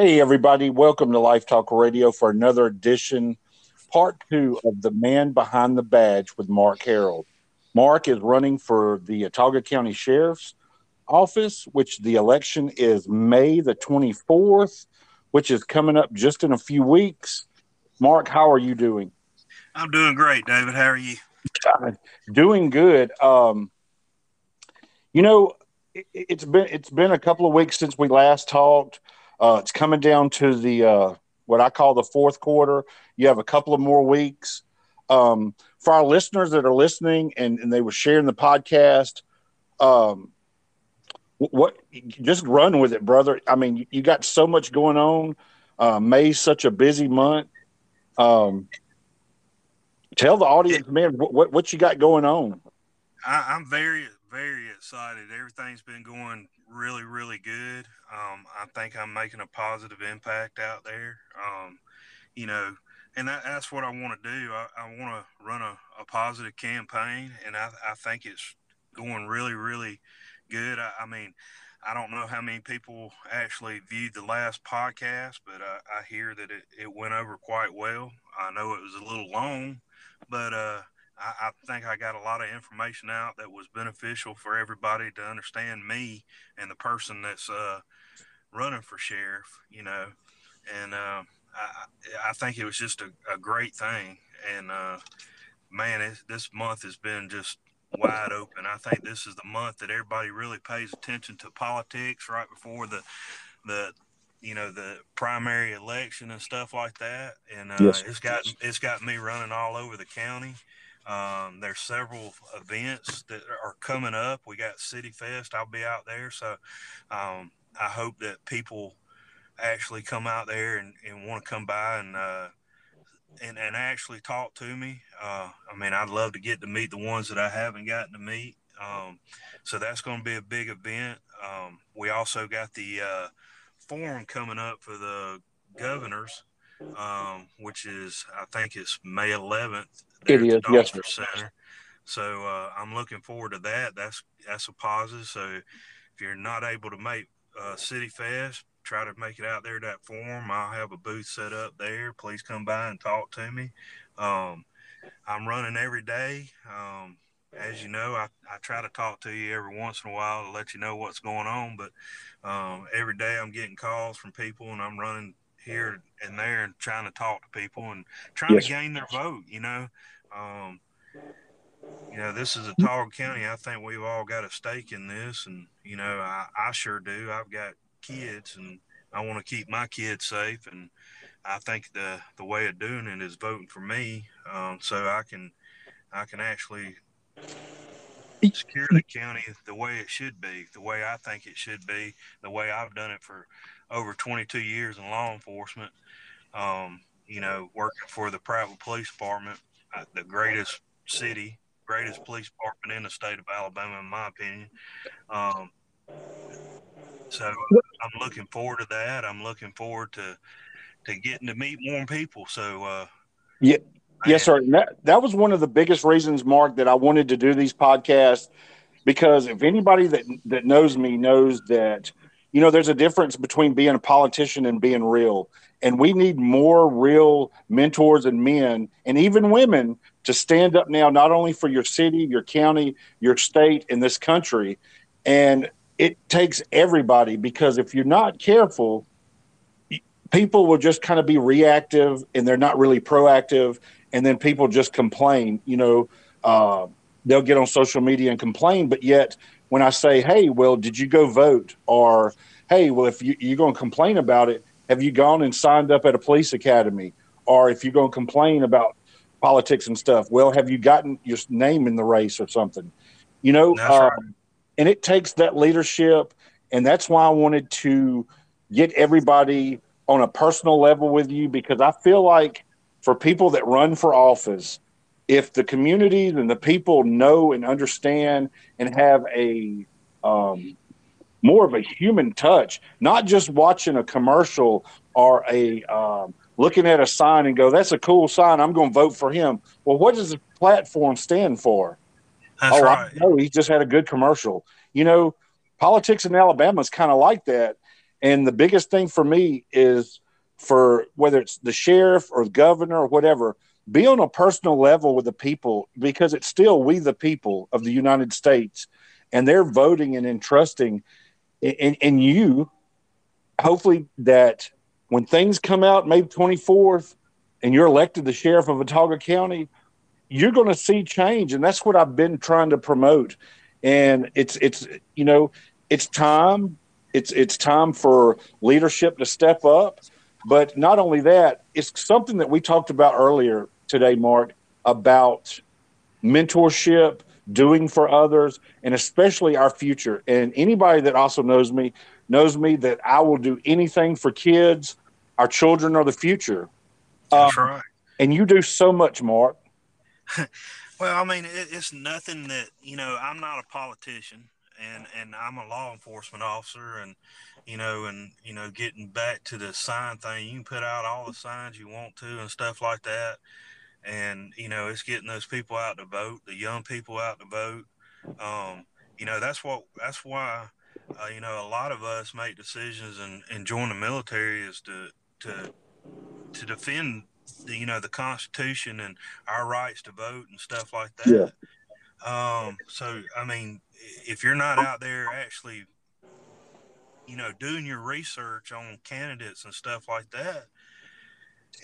Hey, everybody. Welcome to Life Talk Radio for another edition, part two of The Man Behind the Badge with Mark Harrell. Mark is running for the Autauga County Sheriff's Office, which the election is May the 24th, which is coming up just in a few weeks. Mark, how are you doing? I'm doing great, David. How are you? doing good. Um, you know, it, it's been it's been a couple of weeks since we last talked. Uh, it's coming down to the uh, what I call the fourth quarter. You have a couple of more weeks. Um, for our listeners that are listening and, and they were sharing the podcast, um, what just run with it, brother. I mean, you got so much going on. Uh, May's such a busy month. Um, tell the audience, man, what what you got going on. I, I'm very very excited. Everything's been going really, really good. Um, I think I'm making a positive impact out there. Um, you know, and that, that's what I want to do. I, I want to run a, a, positive campaign, and I, I, think it's going really, really good. I, I, mean, I don't know how many people actually viewed the last podcast, but I, hear that it, it went over quite well. I know it was a little long, but uh, I, I, think I got a lot of information out that was beneficial for everybody to understand me and the person that's uh, running for sheriff, you know. And uh, I, I, think it was just a, a great thing. And uh, man, it, this month has been just wide open. I think this is the month that everybody really pays attention to politics right before the the you know the primary election and stuff like that. And uh, yes. it's got it's got me running all over the county. Um, there's several events that are coming up. We got City Fest. I'll be out there. So um, I hope that people actually come out there and, and want to come by and, uh, and, and actually talk to me. Uh, I mean, I'd love to get to meet the ones that I haven't gotten to meet. Um, so that's going to be a big event. Um, we also got the uh, forum coming up for the governors, um, which is, I think it's May 11th it is, yes, sir. Center. So uh, I'm looking forward to that. That's that's a positive. So if you're not able to make uh, City Fest, try to make it out there that forum. I'll have a booth set up there. Please come by and talk to me. Um, I'm running every day. Um, as you know, I, I try to talk to you every once in a while to let you know what's going on. But um, every day I'm getting calls from people and I'm running here and there and trying to talk to people and trying yes. to gain their vote. You know, um, you know, this is a Autauga County. I think we've all got a stake in this, and you know, I, I sure do. I've got kids, and I want to keep my kids safe, and I think the the way of doing it is voting for me, um, so I can I can actually secure the county the way it should be, the way I think it should be, the way I've done it for over 22 years in law enforcement. Um, you know, working for the Prattville Police Department, uh, the greatest city, greatest police department in the state of Alabama, in my opinion. Um, so I'm looking forward to that. I'm looking forward to to getting to meet more people. So uh, yeah, yes, sir. That, that was one of the biggest reasons, Mark, that I wanted to do these podcasts because if anybody that that knows me knows that you know, there's a difference between being a politician and being real. And we need more real mentors and men and even women to stand up now, not only for your city, your county, your state, and this country. And it takes everybody because if you're not careful, people will just kind of be reactive and they're not really proactive. And then people just complain, you know, uh, they'll get on social media and complain, but yet when I say, hey, well, did you go vote? Or, hey, well, if you, you're going to complain about it, have you gone and signed up at a police academy? Or if you're going to complain about politics and stuff, well, have you gotten your name in the race or something? You know, um, right. and it takes that leadership. And that's why I wanted to get everybody on a personal level with you because I feel like for people that run for office, if the community and the people know and understand and have a um, more of a human touch, not just watching a commercial or a um, looking at a sign and go, "That's a cool sign. I'm going to vote for him." Well, what does the platform stand for? That's oh, right. No, he just had a good commercial. You know, politics in Alabama is kind of like that. And the biggest thing for me is for whether it's the sheriff or the governor or whatever, be on a personal level with the people because it's still we the people of the United States and they're voting and entrusting in, in you hopefully that when things come out May 24th and you're elected the sheriff of Autauga County, you're going to see change. And that's what I've been trying to promote. And it's, it's, you know, it's time. It's, it's time for leadership to step up. But not only that, it's something that we talked about earlier today, Mark, about mentorship, doing for others, and especially our future. And anybody that also knows me knows me that I will do anything for kids. Our children are the future. That's um, right. And you do so much, Mark. well, I mean, it, it's nothing that you know. I'm not a politician, and and I'm a law enforcement officer, and you know, and you know, getting back to the sign thing, you can put out all the signs you want to and stuff like that and you know it's getting those people out to vote, the young people out to vote. Um, you know that's what that's why uh, you know a lot of us make decisions and, and join the military is to to to defend the, you know the Constitution and our rights to vote and stuff like that. Yeah. Um, so I mean, if you're not out there actually, you know, doing your research on candidates and stuff like that,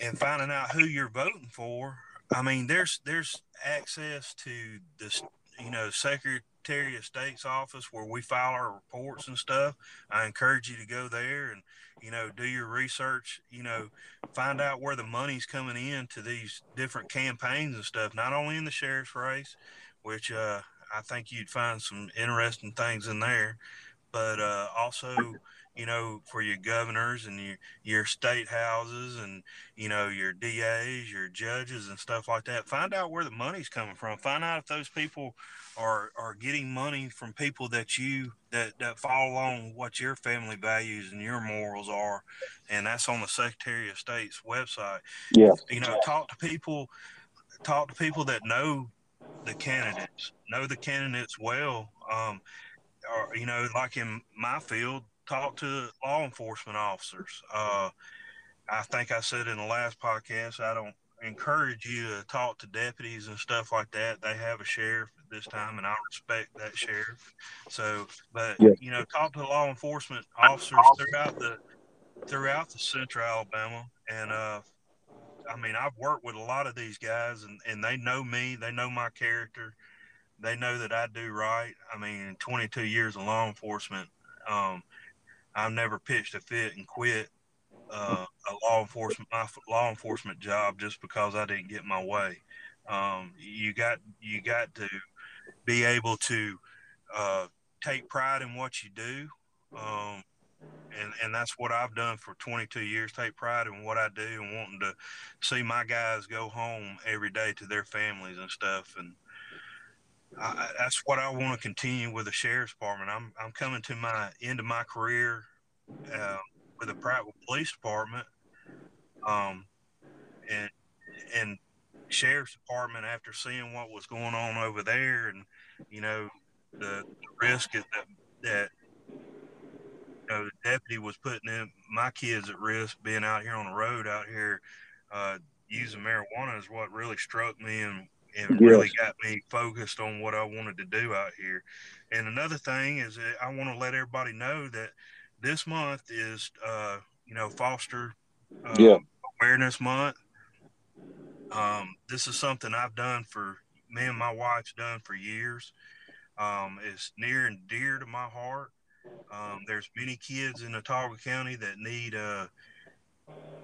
and finding out who you're voting for, I mean, there's there's access to this, you know, Secretary of State's office where we file our reports and stuff. I encourage you to go there and you know do your research. You know, find out where the money's coming in to these different campaigns and stuff. Not only in the sheriff's race, which uh, I think you'd find some interesting things in there, but uh, also you know, for your governors and your your state houses and you know your DAs, your judges and stuff like that. Find out where the money's coming from. Find out if those people are are getting money from people that you that that fall along what your family values and your morals are, and that's on the Secretary of State's website. Yeah, you know, talk to people, talk to people that know the candidates, know the candidates well. Um, or you know, like in my field, talk to law enforcement officers. Uh, I think I said in the last podcast, I don't encourage you to talk to deputies and stuff like that. They have a sheriff at this time, and I respect that sheriff. So, but yeah. you know, talk to law enforcement officers throughout the throughout the central Alabama, and uh, I mean, I've worked with a lot of these guys, and and they know me. They know my character. They know that I do right. I mean, 22 years of law enforcement. Um, I've never pitched a fit and quit uh, a law enforcement my law enforcement job just because I didn't get my way. Um, you got you got to be able to uh, take pride in what you do, um, and and that's what I've done for 22 years. Take pride in what I do and wanting to see my guys go home every day to their families and stuff. And I, that's what I want to continue with the sheriff's department. I'm I'm coming to my end of my career uh, with the Prattville Police Department, um, and and sheriff's department after seeing what was going on over there, and you know the, the risk that that you know the deputy was putting in my kids at risk being out here on the road out here uh, using marijuana is what really struck me and and yes. really got me focused on what I wanted to do out here. And another thing is that I want to let everybody know that this month is, uh, you know, foster uh, yeah. awareness month. Um, this is something I've done for me and my wife's done for years. Um, it's near and dear to my heart. Um, there's many kids in Autauga County that need uh,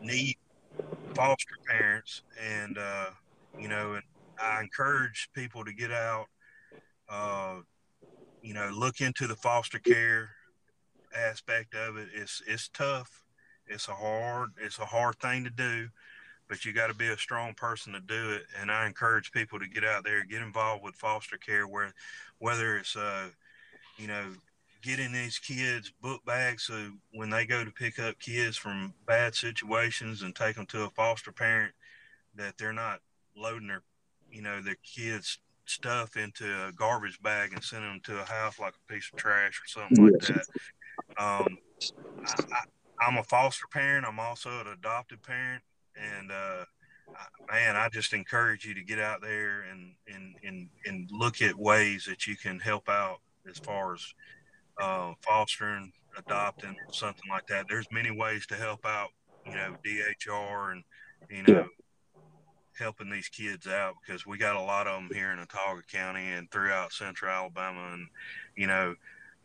need foster parents, and uh, you know, and I encourage people to get out, uh, you know, look into the foster care aspect of it. It's it's tough. It's a hard it's a hard thing to do, but you got to be a strong person to do it. And I encourage people to get out there, get involved with foster care, where whether it's uh, you know, getting these kids book bags so when they go to pick up kids from bad situations and take them to a foster parent, that they're not loading their you know, their kids' stuff into a garbage bag and sending them to a house like a piece of trash or something like that. Um, I, am a foster parent. I'm also an adopted parent, and uh, man, I just encourage you to get out there and and and and look at ways that you can help out as far as uh, fostering, adopting, something like that. There's many ways to help out. You know, DHR and you know. Helping these kids out because we got a lot of them here in Autauga County and throughout Central Alabama, and you know,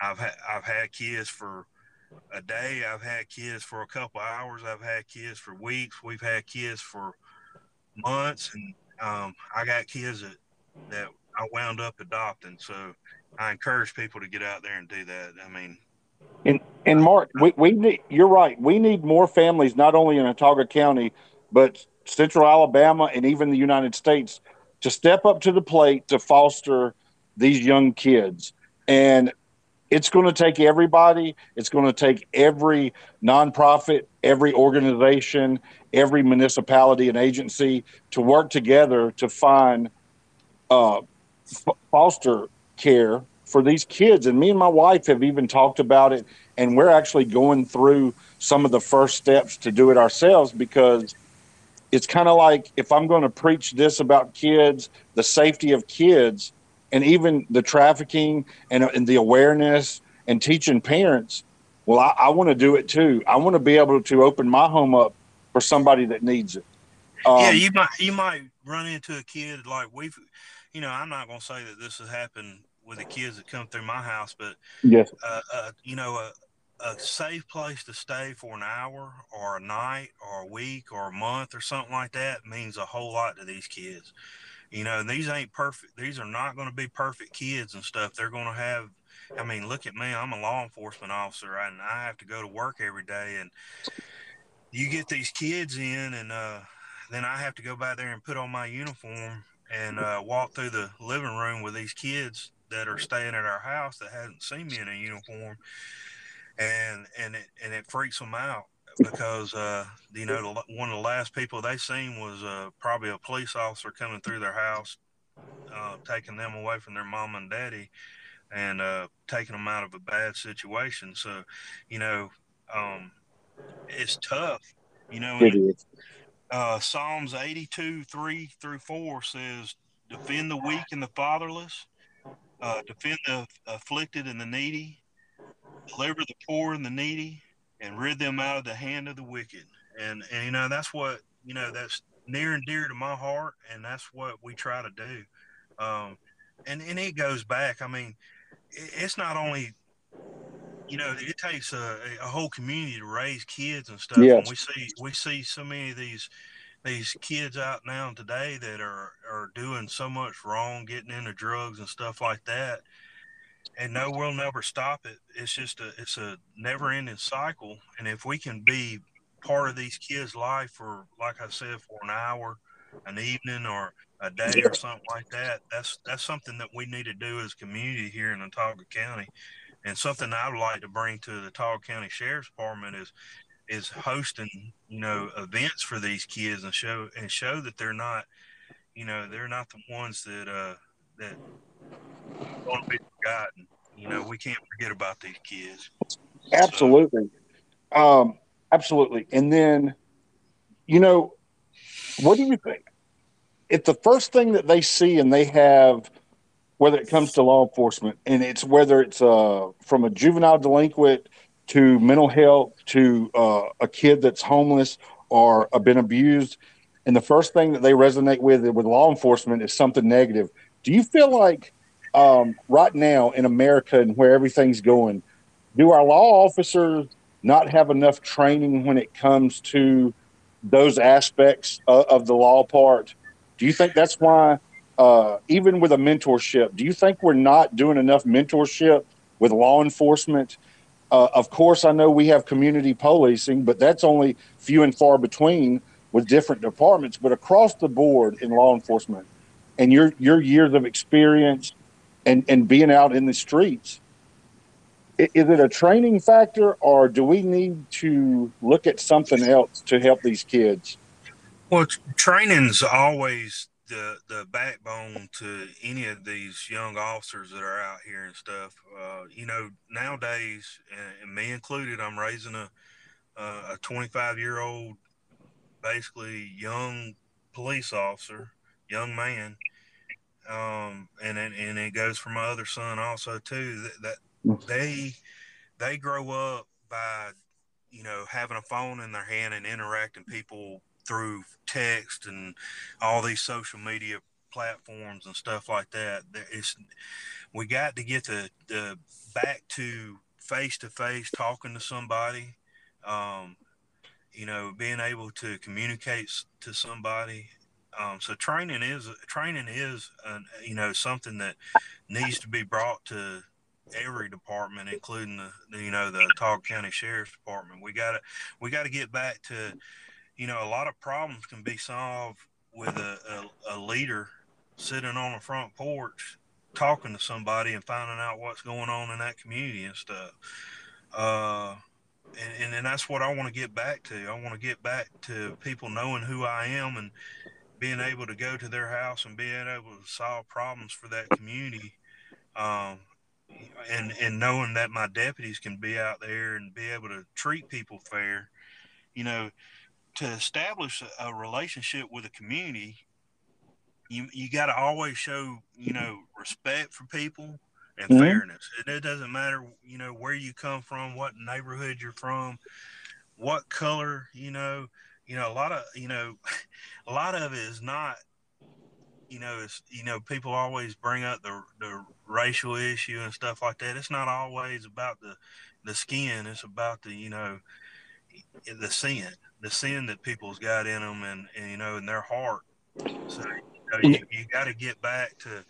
I've had I've had kids for a day. I've had kids for a couple hours. I've had kids for weeks. We've had kids for months, and um, I got kids that that I wound up adopting. So I encourage people to get out there and do that. I mean, and and Mark, we, we need. You're right. We need more families, not only in Autauga County, but Central Alabama and even the United States, to step up to the plate to foster these young kids. And it's going to take everybody. It's going to take every nonprofit, every organization, every municipality and agency to work together to find uh, f- foster care for these kids. And me and my wife have even talked about it, and we're actually going through some of the first steps to do it ourselves because it's kind of like if I'm going to preach this about kids, the safety of kids, and even the trafficking and, and the awareness and teaching parents well i, I want to do it too. I want to be able to open my home up for somebody that needs it. Um, yeah you might you might run into a kid like we've you know i'm not going to say that this has happened with the kids that come through my house but yes. uh, uh, you know a, a safe place to stay for an hour or a night or a week or a month or something like that means a whole lot to these kids you know, these ain't perfect. These are not going to be perfect kids and stuff. They're going to have, I mean, look at me. I'm a law enforcement officer and I have to go to work every day. And you get these kids in, and uh, then I have to go by there and put on my uniform and uh, walk through the living room with these kids that are staying at our house that hadn't seen me in a uniform. And, and it, and it freaks them out because uh, you know one of the last people they seen was uh, probably a police officer coming through their house, uh, taking them away from their mom and daddy, and uh, taking them out of a bad situation. So, you know, um, it's tough. You know, uh, Psalms eighty-two three through four says, "Defend the weak and the fatherless, uh, defend the afflicted and the needy, deliver the poor and the needy." and rid them out of the hand of the wicked. And, and you know, that's what, you know, that's near and dear to my heart. And that's what we try to do. Um, and, and it goes back. I mean, it's not only, you know, it takes a, a whole community to raise kids and stuff. Yes. And we see, we see so many of these, these kids out now today that are, are doing so much wrong, getting into drugs and stuff like that and no, we'll never stop it. It's just a it's a never ending cycle. And if we can be part of these kids' life for, like I said, for an hour, an evening, or a day, or something like that, that's that's something that we need to do as a community here in Autauga County. And something I would like to bring to the Autauga County Sheriff's Department is is hosting, you know, events for these kids and show and show that they're not, you know, they're not the ones that uh that going to be forgotten. You know, we can't forget about these kids. Absolutely. So. Um, absolutely. And then, you know, what do you think? If the first thing that they see and they have, whether it comes to law enforcement, and it's whether it's uh, from a juvenile delinquent to mental health to uh, a kid that's homeless or uh, been abused, and the first thing that they resonate with with law enforcement is something negative. Do you feel like um, right now in America and where everything's going, do our law officers not have enough training when it comes to those aspects of, of the law part? Do you think that's why, uh, even with a mentorship, do you think we're not doing enough mentorship with law enforcement? Uh, of course, I know we have community policing, but that's only few and far between with different departments. But across the board in law enforcement, and your your years of experience and and being out in the streets is it a training factor or do we need to look at something else to help these kids well training's always the the backbone to any of these young officers that are out here and stuff. Uh, you know, nowadays, and, me included, I'm raising a a 25 year old, basically young police officer, young man, um, and and it goes for my other son also too. That, that mm. they they grow up by you know having a phone in their hand and interacting people through text and all these social media platforms and stuff like that. It's we got to get the, the back to face to face talking to somebody. Um, you know, being able to communicate to somebody. Um, so training is training is you know something that needs to be brought to every department, including the, you know the Tog County Sheriff's Department. We got to we got to get back to you know, a lot of problems can be solved with a, a, a leader sitting on the front porch talking to somebody and finding out what's going on in that community and stuff. Uh, and, and, and that's what I want to get back to. I want to get back to people knowing who I am and being able to go to their house and being able to solve problems for that community. Um, and, and knowing that my deputies can be out there and be able to treat people fair, you know, to establish a relationship with a community, you you got to always show you know respect for people and mm-hmm. fairness. It, it, doesn't matter you know where you come from, what neighborhood you're from, what color. You know, you know a lot of you know a lot of it is not. You know, it's you know people always bring up the the racial issue and stuff like that. It's not always about the the skin. It's about the you know the sin the sin that people's got in them and, and you know in their heart so you, know, you, you got to get back to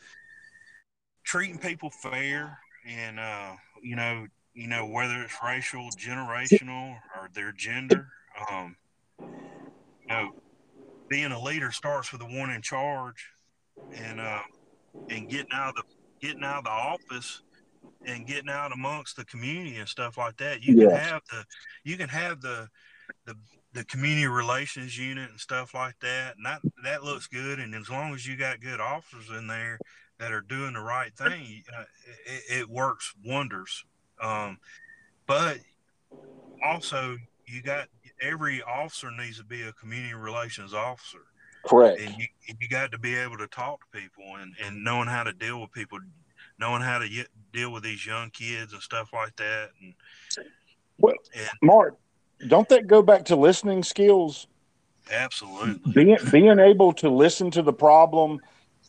treating people fair and uh, you know you know whether it's racial generational or their gender um, you know being a leader starts with the one in charge and uh, and getting out of the getting out of the office and getting out amongst the community and stuff like that you can have the you can have the the the community relations unit and stuff like that. And that that looks good. And as long as you got good officers in there that are doing the right thing, uh, it, it, works wonders. Um, but also, you got every officer needs to be a community relations officer. Correct. And you, you got to be able to talk to people and, and knowing how to deal with people, knowing how to get, deal with these young kids and stuff like that. And, well, and, Mark, don't that go back to listening skills? Absolutely. Being being able to listen to the problem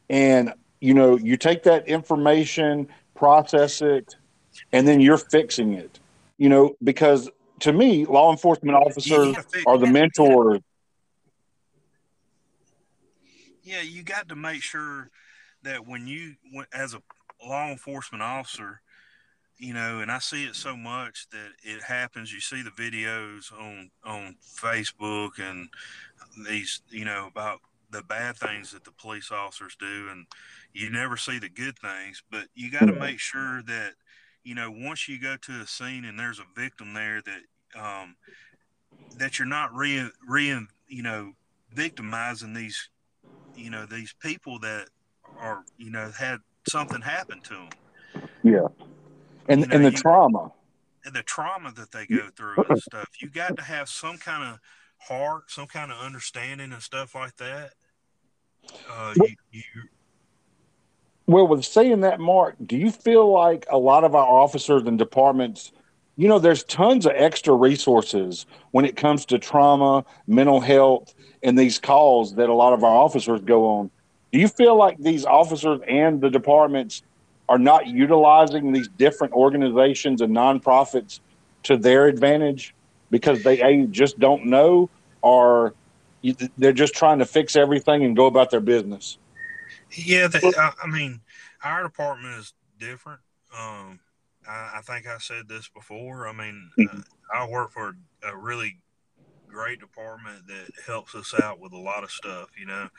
and you know, you take that information, process it, and then you're fixing it. You know, because to me, law enforcement officers are the mentors. Yeah, you got to make sure that when you, as a law enforcement officer, you know, and I see it so much that it happens. You see the videos on on Facebook and these, you know, about the bad things that the police officers do, and you never see the good things. But you got to make sure that, you know, once you go to a scene and there's a victim there, that um, that you're not re re you know victimizing these, you know, these people that are you know had something happen to them. Yeah and you know, and the you, trauma and the trauma that they go through and stuff. You got to have some kind of heart, some kind of understanding and stuff like that. Uh, you, you, well, with saying that, Mark, do you feel like a lot of our officers and departments, you know, there's tons of extra resources when it comes to trauma, mental health, and these calls that a lot of our officers go on. Do you feel like these officers and the departments are not utilizing these different organizations and nonprofits to their advantage because they a, just don't know or they're just trying to fix everything and go about their business. Yeah, the, I mean, our department is different. Um, I, I, think I said this before. I mean, mm-hmm. uh, I work for a really great department that helps us out with a lot of stuff. You know,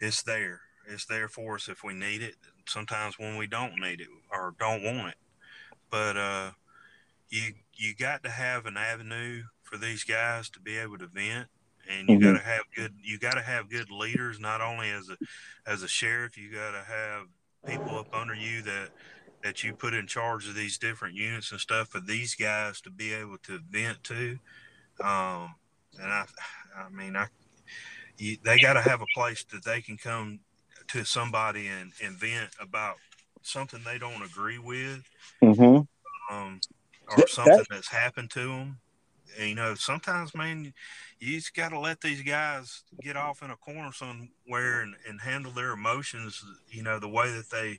it's there. It's there for us if we need it sometimes when we don't need it or don't want it. But uh, you you got to have an avenue for these guys to be able to vent and you mm-hmm. got to have good you got to have good leaders not only as a as a sheriff you got to have people up under you that that you put in charge of these different units and stuff for these guys to be able to vent to um and i i mean i you, they got to have a place that they can come to somebody and, and vent about something they don't agree with mm-hmm. um, or something that's happened to them you know, sometimes, man, you just got to let these guys get off in a corner somewhere and, and handle their emotions, you know, the way that they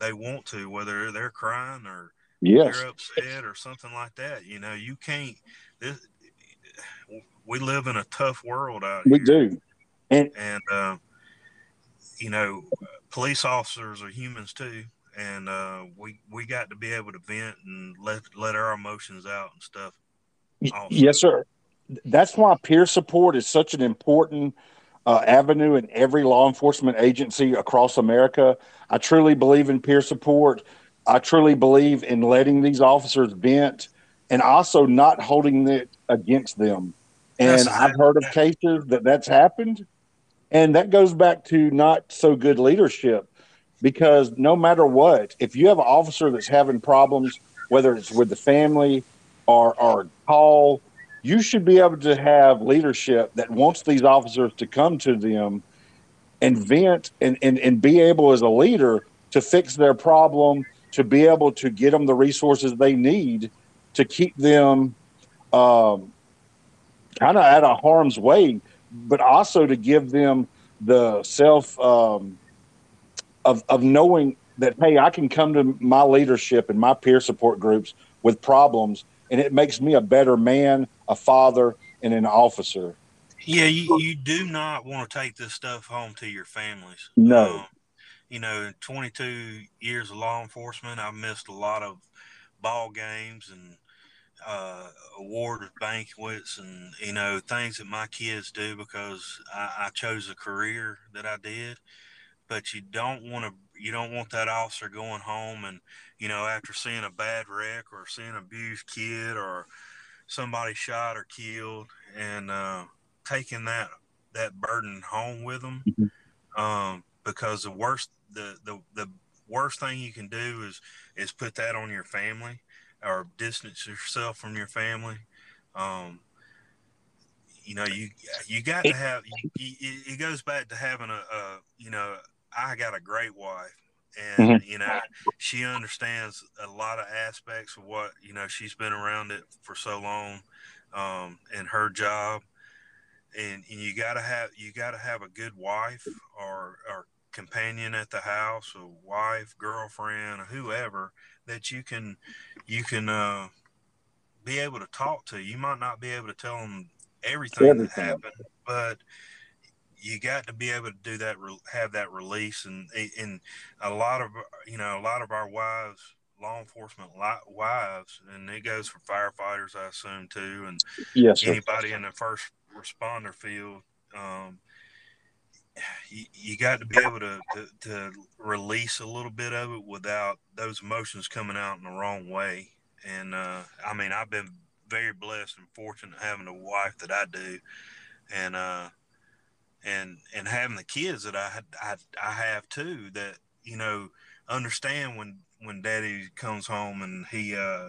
they want to, whether they're crying or yes. they're upset or something like that. You know, you can't. This, we live in a tough world out we here. We do, and and uh, you know, police officers are humans too, and uh, we we got to be able to vent and let let our emotions out and stuff. Awesome. Yes, sir. That's why peer support is such an important uh, avenue in every law enforcement agency across America. I truly believe in peer support. I truly believe in letting these officers vent and also not holding it against them. And I've heard of cases that that's happened. And that goes back to not so good leadership because no matter what, if you have an officer that's having problems, whether it's with the family or, or call, you should be able to have leadership that wants these officers to come to them and vent and, and, and be able as a leader to fix their problem, to be able to get them the resources they need to keep them um, kind of out of harm's way, but also to give them the self um, of, of knowing that, hey, I can come to my leadership and my peer support groups with problems and it makes me a better man, a father, and an officer. Yeah, you, you do not want to take this stuff home to your families. No. Um, you know, 22 years of law enforcement, I've missed a lot of ball games and uh, award banquets and, you know, things that my kids do because I, I chose a career that I did. But you don't want to you don't want that officer going home and you know after seeing a bad wreck or seeing an abused kid or somebody shot or killed and uh, taking that that burden home with them mm-hmm. um, because the worst the, the the worst thing you can do is is put that on your family or distance yourself from your family um, you know you you got to have it goes back to having a, a you know I got a great wife, and mm-hmm. you know she understands a lot of aspects of what you know she's been around it for so long, um, in her job, and, and you gotta have you gotta have a good wife or or companion at the house, a wife, girlfriend, or whoever that you can you can uh, be able to talk to. You might not be able to tell them everything, everything. that happened, but you got to be able to do that, have that release, and and a lot of you know a lot of our wives, law enforcement wives, and it goes for firefighters, I assume too, and yes, anybody in the first responder field. Um, you, you, got to be able to, to, to release a little bit of it without those emotions coming out in the wrong way. And uh, I mean, I've been very blessed and fortunate having a wife that I do, and uh, and and having the kids that I I, I have too that you know understand when when daddy comes home and he uh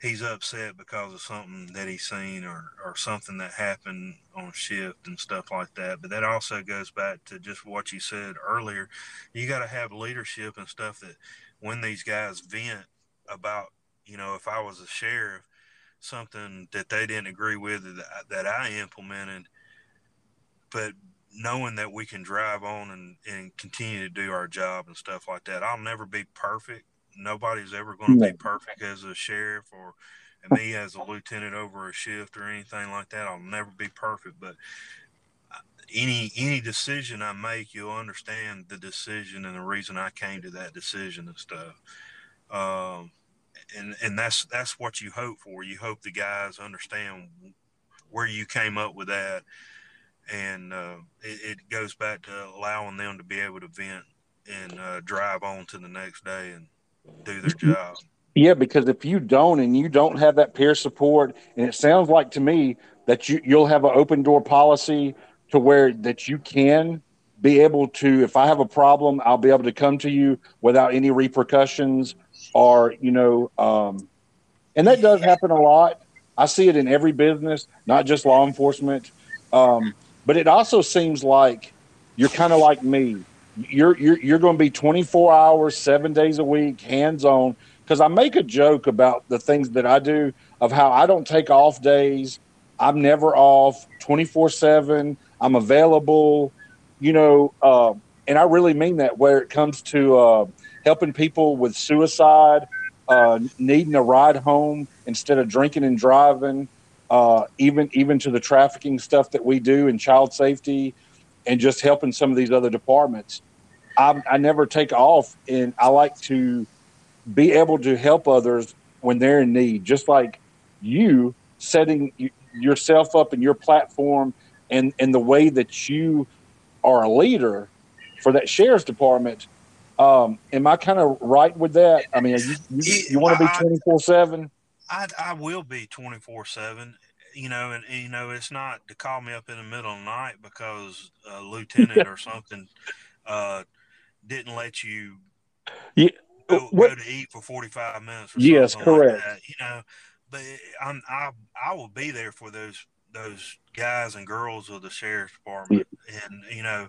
he's upset because of something that he's seen or or something that happened on shift and stuff like that. But that also goes back to just what you said earlier. You got to have leadership and stuff that when these guys vent about you know if i was a sheriff something that they didn't agree with that, that i implemented but knowing that we can drive on and, and continue to do our job and stuff like that. I'll never be perfect. Nobody's ever going to be perfect as a sheriff or me as a lieutenant over a shift or anything like that. I'll never be perfect, but uh, any any decision I make, you'll understand the decision and the reason I came to that decision and stuff. Um, and and that's that's what you hope for. You hope the guys understand where you came up with that and uh, it, it, goes back to allowing them to be able to vent and uh, drive on to the next day and do their job. Yeah, because if you don't and you don't have that peer support, and it sounds like to me that you you'll have an open door policy to where that you can be able to if i have a problem i'll be able to come to you without any repercussions or you know um, and that does happen a lot i see it in every business not just law enforcement um, but it also seems like you're kind of like me. You're you're, you're going to be 24 hours seven days a week hands on because i make a joke about the things that i do of how i don't take off days. I'm never off 24 7 i'm available you know, uh, and I really mean that where it comes to uh, helping people with suicide, uh, needing a ride home instead of drinking and driving, uh, even even to the trafficking stuff that we do in child safety, and just helping some of these other departments. I, I never take off, and I like to be able to help others when they're in need, just like you setting yourself up in your platform and and the way that you are a leader for that sheriff's department. Um, am I kind of right with that? I mean, you, you, you want to be twenty four seven? I I will be twenty four seven. You know, and, and, you know, it's not to call me up in the middle of the night because a lieutenant or something uh, didn't let you yeah. go, go, to eat for forty five minutes. yes, correct. Like you know, but I'm I I will be there for those those guys and girls of the sheriff's department, yeah. and you know,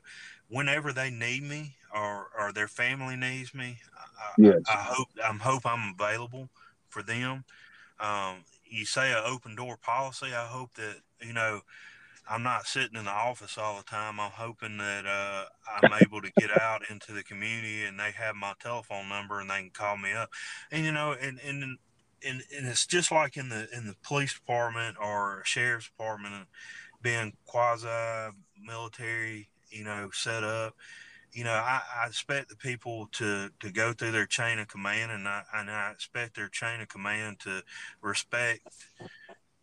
whenever they need me or or their family needs me, I, yes. I, I hope I'm hope I'm available for them. Um, you say an open door policy. I hope that you know I'm not sitting in the office all the time. I'm hoping that uh, I'm able to get out into the community and they have my telephone number and they can call me up. And you know, and and and, and it's just like in the in the police department or sheriff's department, being quasi military, you know, set up. You know, I, I expect the people to, to go through their chain of command, and I and I expect their chain of command to respect,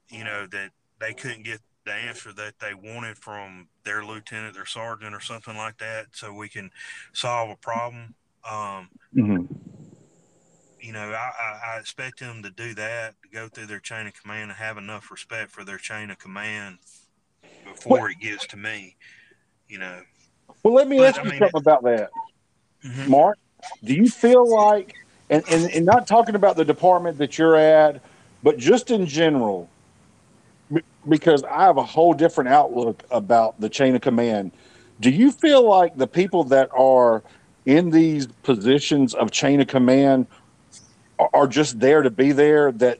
you know, that they couldn't get the answer that they wanted from their lieutenant, their sergeant, or something like that, so we can solve a problem. Um, mm-hmm you know, I, I, expect them to do that, to go through their chain of command and have enough respect for their chain of command before what? it gets to me, you know. Well, let me but, ask you I mean, something about that, mm-hmm. Mark. Do you feel like, and, and, and not talking about the department that you're at, but just in general, because I have a whole different outlook about the chain of command. Do you feel like the people that are in these positions of chain of command are just there to be there that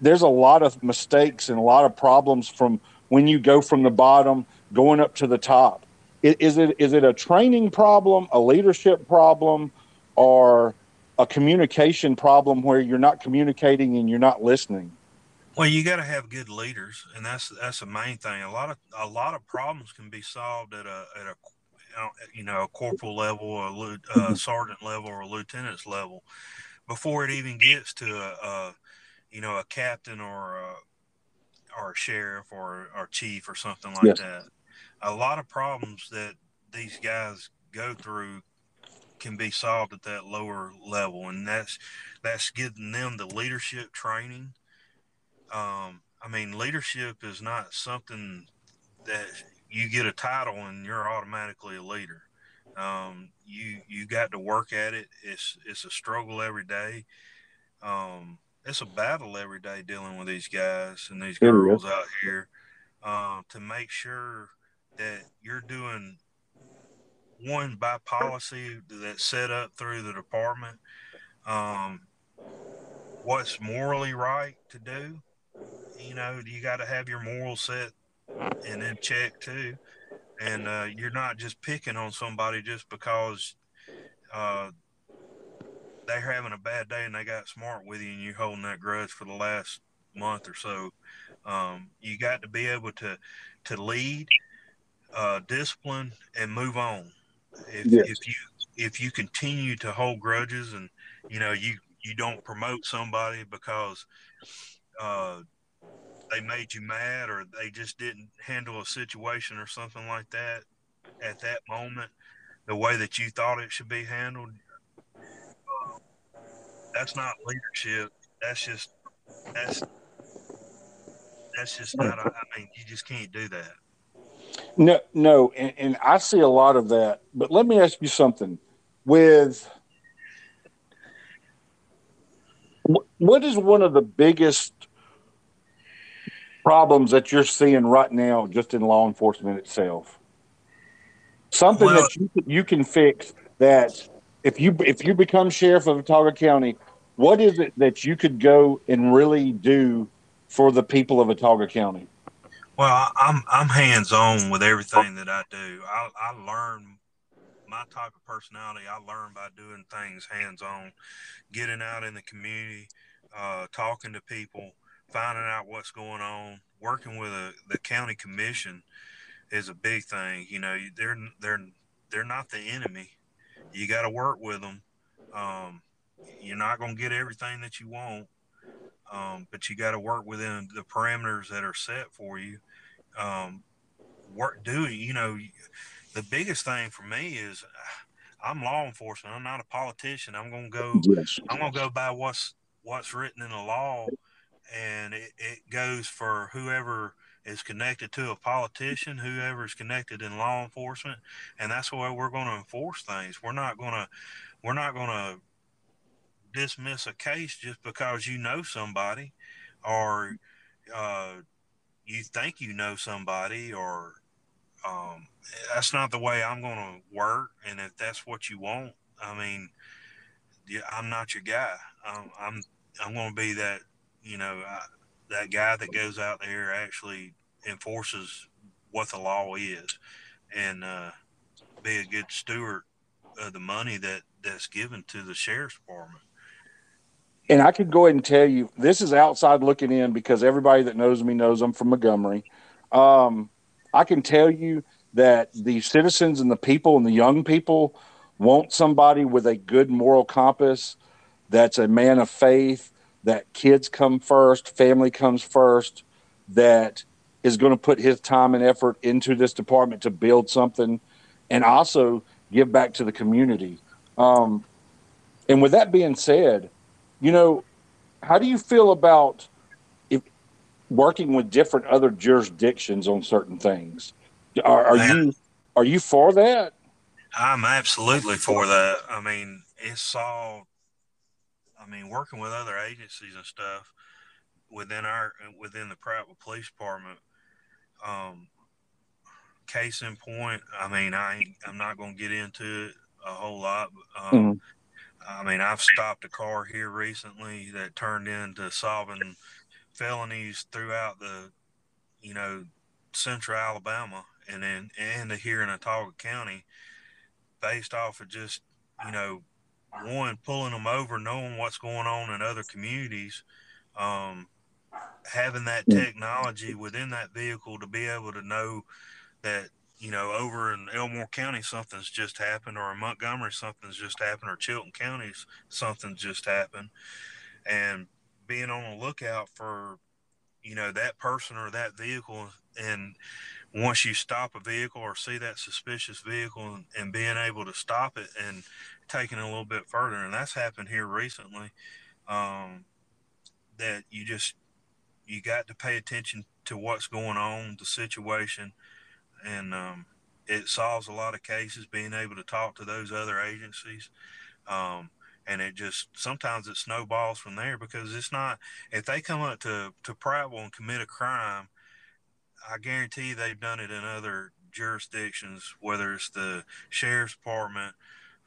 there's a lot of mistakes and a lot of problems from when you go from the bottom going up to the top is it is it a training problem a leadership problem or a communication problem where you're not communicating and you're not listening well you got to have good leaders and that's that's the main thing a lot of a lot of problems can be solved at a at a you know a corporal level a, a mm-hmm. sergeant level or a lieutenant's level before it even gets to a, a you know a captain or a, or a sheriff or or chief or something like yes. that. A lot of problems that these guys go through can be solved at that lower level, and that's that's getting them the leadership training. Um, I mean, leadership is not something that you get a title and you're automatically a leader. Um, you you got to work at it. It's it's a struggle every day. Um, it's a battle every day dealing with these guys and these girls out here uh, to make sure that you're doing one by policy that's set up through the department. Um, what's morally right to do. You know, you got to have your morals set and then check too and uh, you're not just picking on somebody just because uh, they're having a bad day and they got smart with you and you're holding that grudge for the last month or so. Um, you got to be able to to lead, uh, discipline, and move on. If, yes. if you if you continue to hold grudges and you know you you don't promote somebody because uh, they made you mad or they just didn't handle a situation or something like that at that moment the way that you thought it should be handled that's not leadership that's just that's that's just not. I mean, you just can't do that. No, no, and, and I see a lot of that. But let me ask you something. With what is one of the biggest problems that you're seeing right now, just in law enforcement itself? Something well, that you, you can fix that if you if you become sheriff of Autauga County, what is it that you could go and really do for the people of Autauga County? Well, I'm I'm hands on with everything that I do. I, I learn my type of personality. I learn by doing things hands on, getting out in the community, uh, talking to people, finding out what's going on, working with a, the county commission is a big thing. You know, they're they're they're not the enemy. You got to work with them. Um, you're not going to get everything that you want, um, but you got to work within the parameters that are set for you. Um, work doing, you know, the biggest thing for me is I'm law enforcement. I'm not a politician. I'm to go. Yes. I'm to go by what's what's written in the law, and it, it goes for whoever is connected to a politician, whoever is connected in law enforcement, and that's the way we're going to enforce things. We're not going to we're not going to dismiss a case just because you know somebody or uh, you think you know somebody or um, that's not the way I'm going to work. And if that's what you want, I mean, I'm not your guy. I'm I'm, I'm going to be that you know I, that guy that goes out there actually enforces what the law is and uh, be a good steward of the money that that's given to the sheriff's department. And I could go ahead and tell you this is outside looking in because everybody that knows me knows I'm from Montgomery. Um, I can tell you that the citizens and the people and the young people want somebody with a good moral compass that's a man of faith that kids come first, family comes first, that is going to put his time and effort into this department to build something and also give back to the community. Um, and with that being said, you know, how do you feel about if working with different other jurisdictions on certain things? Are, are you are you for that? I'm absolutely for that. I mean, it's all I mean, working with other agencies and stuff within our within the Prattville Police Department. Um, case in point, I mean, I I'm not going to get into it a whole lot. But, um, mm-hmm. I mean, I've stopped a car here recently that turned into solving felonies throughout the, you know, central Alabama and then and here in Autauga County, based off of just you know one pulling them over, knowing what's going on in other communities, um, having that technology within that vehicle to be able to know that you know over in Elmore County something's just happened, or in Montgomery something's just happened, or Chilton County something's just happened, and being on the lookout for you know that person or that vehicle and once you stop a vehicle or see that suspicious vehicle and, and being able to stop it and taking it a little bit further, and that's happened here recently. Um, that you just you got to pay attention to what's going on, the situation, and um, it solves a lot of cases. Being able to talk to those other agencies, um, and it just sometimes it snowballs from there because it's not if they come up to to Prattville and commit a crime, I guarantee they've done it in other jurisdictions, whether it's the sheriff's department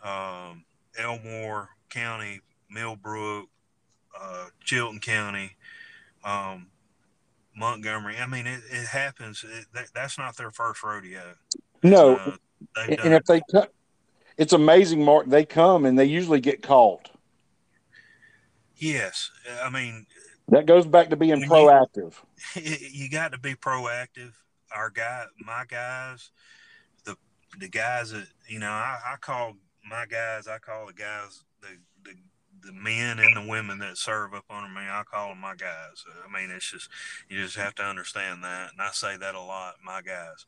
um, Elmore County, Millbrook, uh, Chilton County, um, Montgomery. I mean, it, it happens. It, that, that's not their first rodeo. No, uh, and if they come, it's amazing, Mark. They come and they usually get caught. Yes, I mean that goes back to being proactive. You, you got to be proactive. Our guy, my guys, the the guys that you know, I, I call my guys, I call the guys the men and the women that serve up under me, I call them my guys. I mean, it's just you just have to understand that, and I say that a lot. My guys,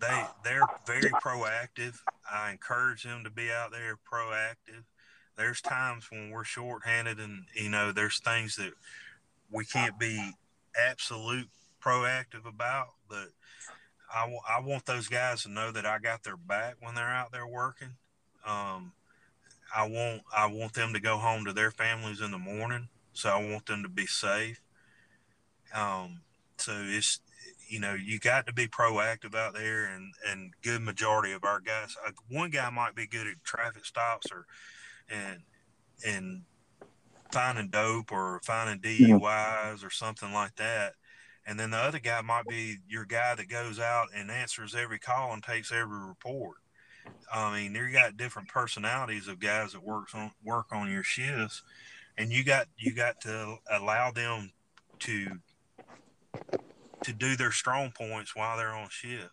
they they're very proactive. I encourage them to be out there proactive. There's times when we're shorthanded, and you know, there's things that we can't be absolute proactive about, but I, w- I want those guys to know that I got their back when they're out there working. Um, I want I want them to go home to their families in the morning, so I want them to be safe. Um, so it's you know you got to be proactive out there, and and good majority of our guys. Uh, one guy might be good at traffic stops or and and finding dope or finding DUIs or something like that. And then the other guy might be your guy that goes out and answers every call and takes every report. I mean, you got different personalities of guys that works on work on your shifts, and you got you got to allow them to to do their strong points while they're on shift.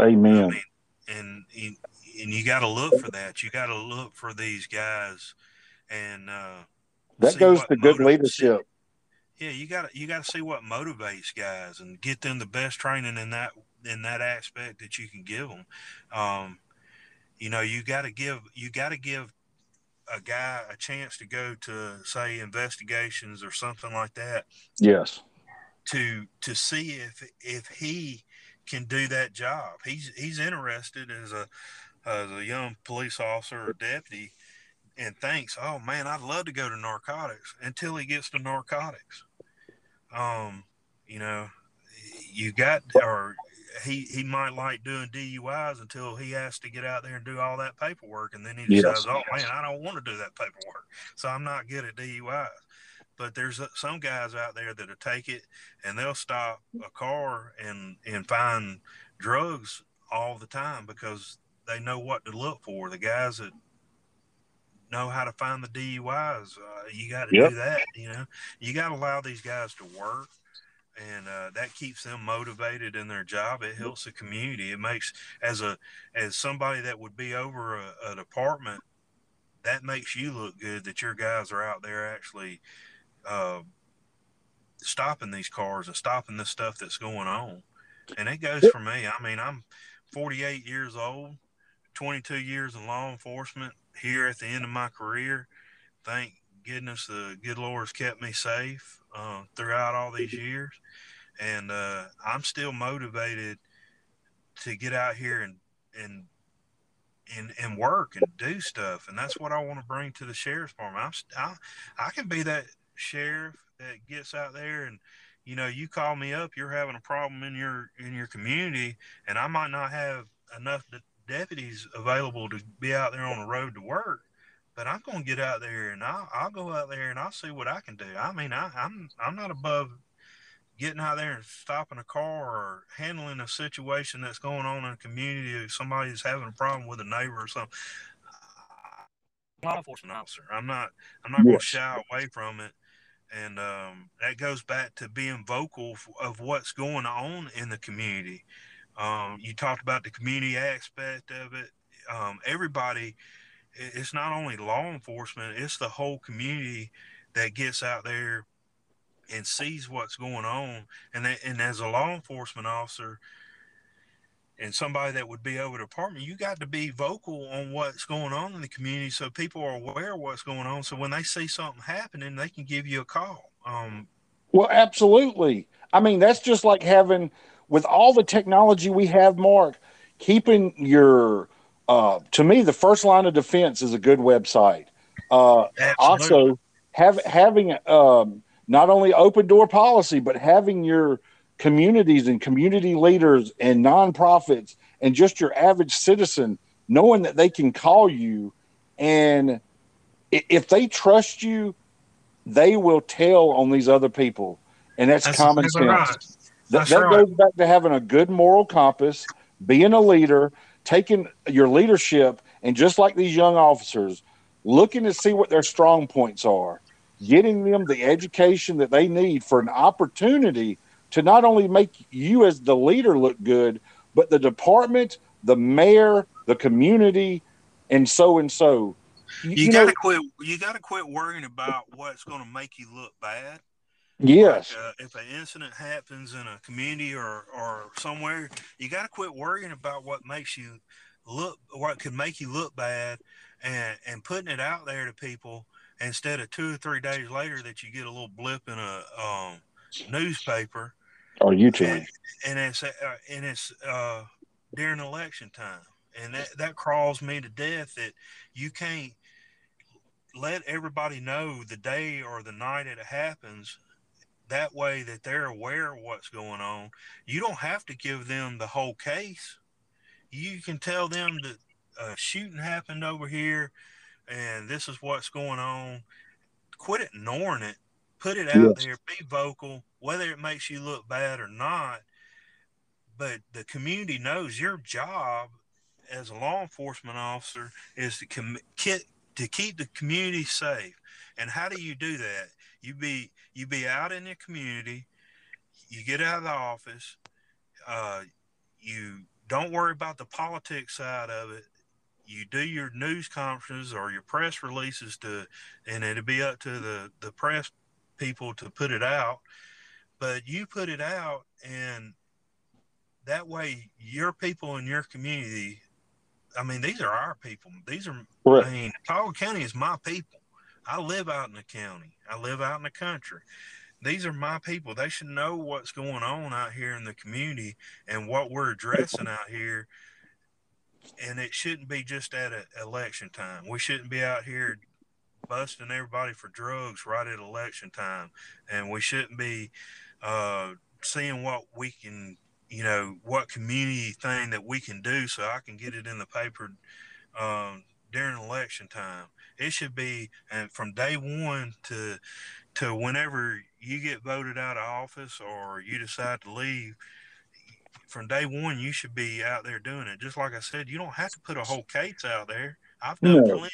Amen. I mean, and and you got to look for that. You got to look for these guys, and uh, that goes to good leadership. Yeah, you got you got to see what motivates guys and get them the best training in that in that aspect that you can give them. Um, you know, you got to give you got to give a guy a chance to go to say investigations or something like that. Yes. To to see if if he can do that job. He's he's interested as a as a young police officer or deputy and thinks, "Oh man, I'd love to go to narcotics." Until he gets to narcotics, um, you know, you got or he he might like doing DUIs until he has to get out there and do all that paperwork, and then he decides, yes. "Oh man, I don't want to do that paperwork, so I'm not good at DUIs." But there's some guys out there that'll take it and they'll stop a car and and find drugs all the time because they know what to look for. The guys that know how to find the DUIs, uh, you got to yep. do that. You know, you got to allow these guys to work and uh, that keeps them motivated in their job. It helps the community. It makes as a as somebody that would be over a, a department, that makes you look good that your guys are out there actually uh, stopping these cars and stopping the stuff that's going on. And it goes for me. I mean, I'm 48 years old, 22 years in law enforcement here at the end of my career. Thank goodness the good Lord has kept me safe uh, throughout all these years, and uh, I'm still motivated to get out here and and and and work and do stuff, and that's what I want to bring to the sheriff's department. I'm I, I can be that sheriff that gets out there and you know you call me up you're having a problem in your in your community and i might not have enough de- deputies available to be out there on the road to work but I'm going to get out there and I'll, I'll go out there and I'll see what I can do. I mean, I, I'm I'm not above getting out there and stopping a car or handling a situation that's going on in a community. If somebody's having a problem with a neighbor or something. Law enforcement officer. I'm not. I'm not yes. going to shy away from it, and um, that goes back to being vocal of what's going on in the community. Um, you talked about the community aspect of it. Um, everybody it's not only law enforcement, it's the whole community that gets out there and sees what's going on. And that, and as a law enforcement officer and somebody that would be over the department, you got to be vocal on what's going on in the community so people are aware of what's going on. So when they see something happening, they can give you a call. Um, well, absolutely. I mean, that's just like having, with all the technology we have, Mark, keeping your uh, to me, the first line of defense is a good website. Uh, also, have, having um, not only open door policy, but having your communities and community leaders and nonprofits and just your average citizen knowing that they can call you and if they trust you, they will tell on these other people. And that's, that's common sense. Right. That, that right. goes back to having a good moral compass, being a leader, taking your leadership and just like these young officers, looking to see what their strong points are, getting them the education that they need for an opportunity to not only make you as the leader look good, but the department, the mayor, the community, and so and so. You, you gotta quit. You gotta quit worrying about what's going to make you look bad Yes. Like, uh, if an incident happens in a community or, or somewhere, you got to quit worrying about what makes you look, what could make you look bad, and and putting it out there to people instead of two or three days later that you get a little blip in a um, newspaper. or YouTube, and, and it's uh, and it's uh, during election time, and that that crawls me to death that you can't let everybody know the day or the night it happens that way that they're aware of what's going on. You don't have to give them the whole case. You can tell them that a shooting happened over here and this is what's going on. Quit ignoring it. Put it out yes. there. Be vocal, whether it makes you look bad or not. But the community knows your job as a law enforcement officer is to com- to keep the community safe. And how do you do that? You be you be out in the community. You get out of the office. Uh, you don't worry about the politics side of it. You do your news conferences or your press releases to, and it'll be up to the the press people to put it out. But you put it out, and that way your people in your community. I mean, these are our people. These are. Right. I mean, Autauga County is my people. I live out in the county. I live out in the country. These are my people. They should know what's going on out here in the community and what we're addressing out here. And it shouldn't be just at a, election time. We shouldn't be out here busting everybody for drugs right at election time. And we shouldn't be uh, seeing what we can, you know, what community thing that we can do so I can get it in the paper um, during election time. It should be and from day one to to whenever you get voted out of office or you decide to leave. From day one, you should be out there doing it. Just like I said, you don't have to put a whole case out there. I've done no. plenty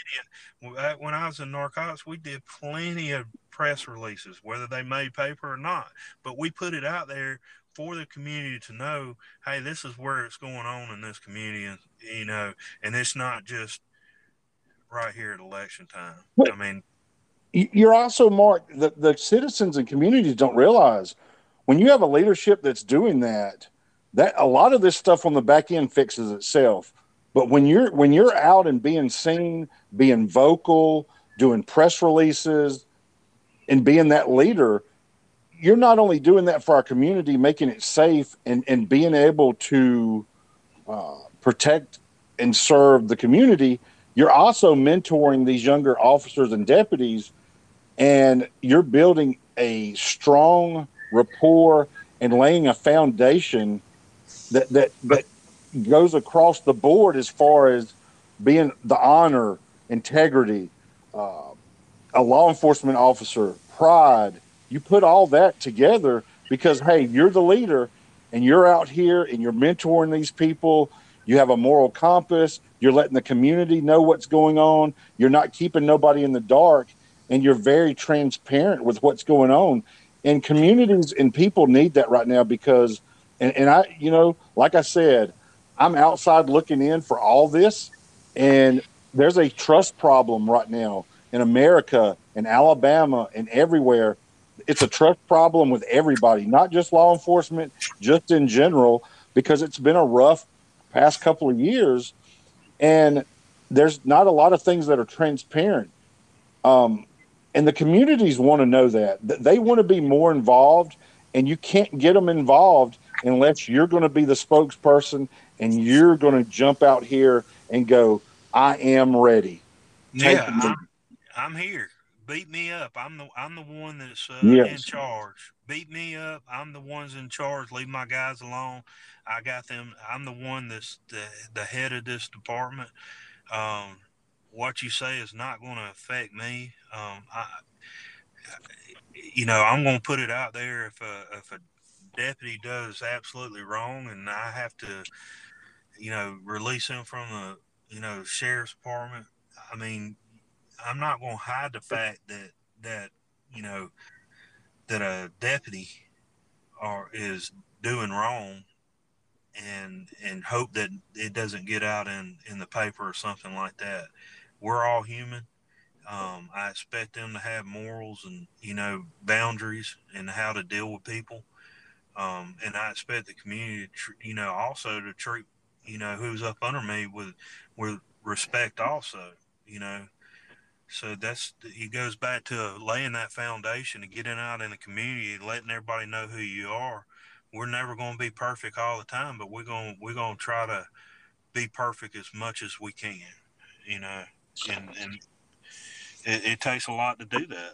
of, uh, when I was in narcotics, we did plenty of press releases, whether they made paper or not. But we put it out there for the community to know, hey, this is where it's going on in this community, and you know, and it's not just right here at election time. But I mean, you're also Mark. The, the citizens and communities don't realize when you have a leadership that's doing that, that a lot of this stuff on the back end fixes itself. But when you're when you're out and being seen, being vocal, doing press releases, and being that leader, you're not only doing that for our community, making it safe, and and being able to uh, protect and serve the community you're also mentoring these younger officers and deputies, and you're building a strong rapport and laying a foundation that that that goes across the board as far as being the honor, integrity, uh, a law enforcement officer, pride. You put all that together because hey, you're the leader, and you're out here and you're mentoring these people. You have a moral compass. You're letting the community know what's going on. You're not keeping nobody in the dark, and you're very transparent with what's going on. And communities and people need that right now because, and, and I, you know, like I said, I'm outside looking in for all this, and there's a trust problem right now in America, in Alabama, and everywhere. It's a trust problem with everybody, not just law enforcement, just in general, because it's been a rough past couple of years and there's not a lot of things that are transparent. Um, and the communities want to know that they want to be more involved, and you can't get them involved unless you're going to be the spokesperson and you're going to jump out here and go, "I am ready." yeah, I'm, I'm, here. Beat me up. I'm the I'm the one that's uh, yes. in charge. Beat me up. I'm the ones in charge. Leave my guys alone. I got them. I'm the one that's the, the head of this department. Um, what you say is not going to affect me. Um, I, you know, I'm going to put it out there if a, if a deputy does absolutely wrong and I have to, you know, release him from the, you know, sheriff's department. I mean, I'm not going to hide the fact that, that, you know, that a deputy or is doing wrong and and hope that it doesn't get out in in the paper or something like that. We're all human. Um, I expect them to have morals and you know boundaries and how to deal with people. Um, and I expect the community, to, you know, also to treat you know who's up under me with with respect also. You know, so that's it goes back to laying that foundation and getting out in the community, letting everybody know who you are we're never going to be perfect all the time, but we're going we're going to try to be perfect as much as we can, you know, and and it, it takes a lot to do that.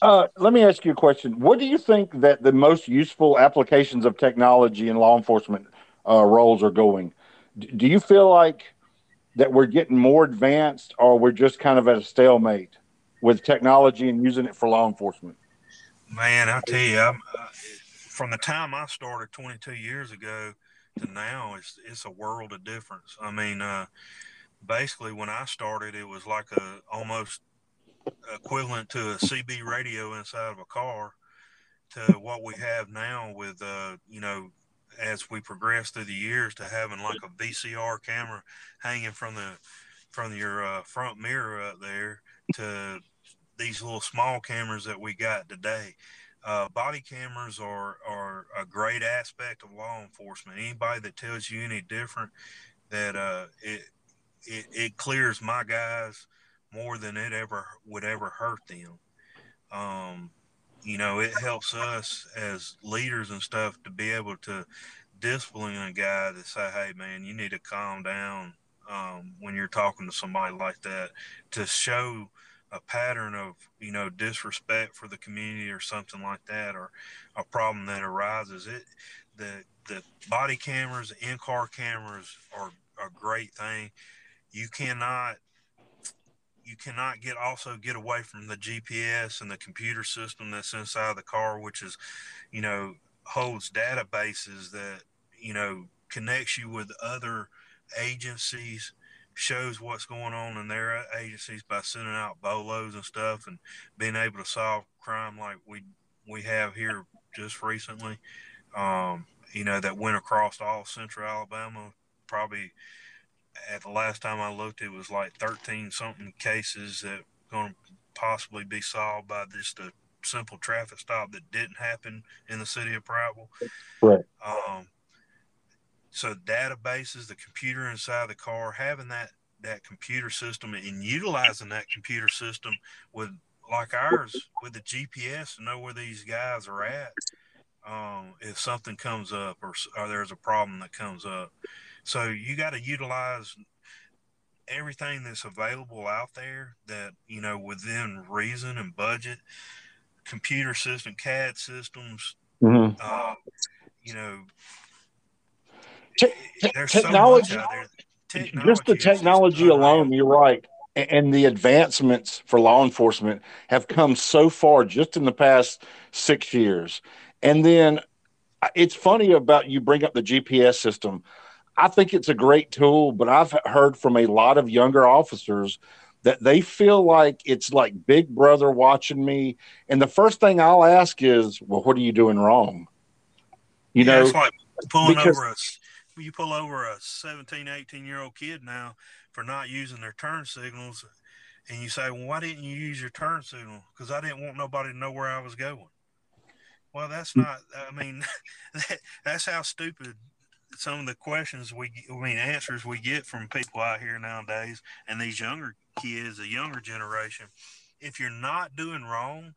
Uh, let me ask you a question. What do you think that the most useful applications of technology in law enforcement uh, roles are going? D- do you feel like that we're getting more advanced, or we're just kind of at a stalemate with technology and using it for law enforcement? Man, I tell you, uh, from the time I started 22 years ago to now, it's it's a world of difference. I mean, uh, basically, when I started, it was like a almost equivalent to a CB radio inside of a car to what we have now with uh, you know as we progress through the years to having like a VCR camera hanging from the from your uh, front mirror up there to these little small cameras that we got today. Uh, body cameras are, are a great aspect of law enforcement. Anybody that tells you any different, that uh, it, it it clears my guys more than it ever would ever hurt them. Um, you know, it helps us as leaders and stuff to be able to discipline a guy to say, "Hey, man, you need to calm down." Um, when you're talking to somebody like that, to show a pattern of you know disrespect for the community or something like that or a problem that arises it the the body cameras in car cameras are a great thing you cannot you cannot get also get away from the GPS and the computer system that's inside the car which is you know holds databases that you know connects you with other agencies shows what's going on in their agencies by sending out bolos and stuff and being able to solve crime like we we have here just recently. Um, you know, that went across all central Alabama. Probably at the last time I looked, it was like 13 something cases that going to possibly be solved by just a simple traffic stop that didn't happen in the city of Prattville. Right. Um, so databases, the computer inside the car, having that that computer system and utilizing that computer system with like ours with the GPS to know where these guys are at. Um, if something comes up or, or there's a problem that comes up, so you got to utilize everything that's available out there that you know within reason and budget computer system cad systems mm-hmm. uh, you know Te- there's technology, so much out there. Technology just the technology alone, you're right. And the advancements for law enforcement have come so far just in the past six years. And then it's funny about you bring up the GPS system. I think it's a great tool, but I've heard from a lot of younger officers that they feel like it's like Big Brother watching me. And the first thing I'll ask is, "Well, what are you doing wrong?" You yeah, know, it's like pulling because, over us you pull over a 17, 18 year old kid now for not using their turn signals, and you say, "Well, why didn't you use your turn signal?" Because I didn't want nobody to know where I was going. Well, that's hmm. not. I mean, that, that's how stupid some of the questions we, I mean, answers we get from people out here nowadays, and these younger kids, the younger generation. If you're not doing wrong,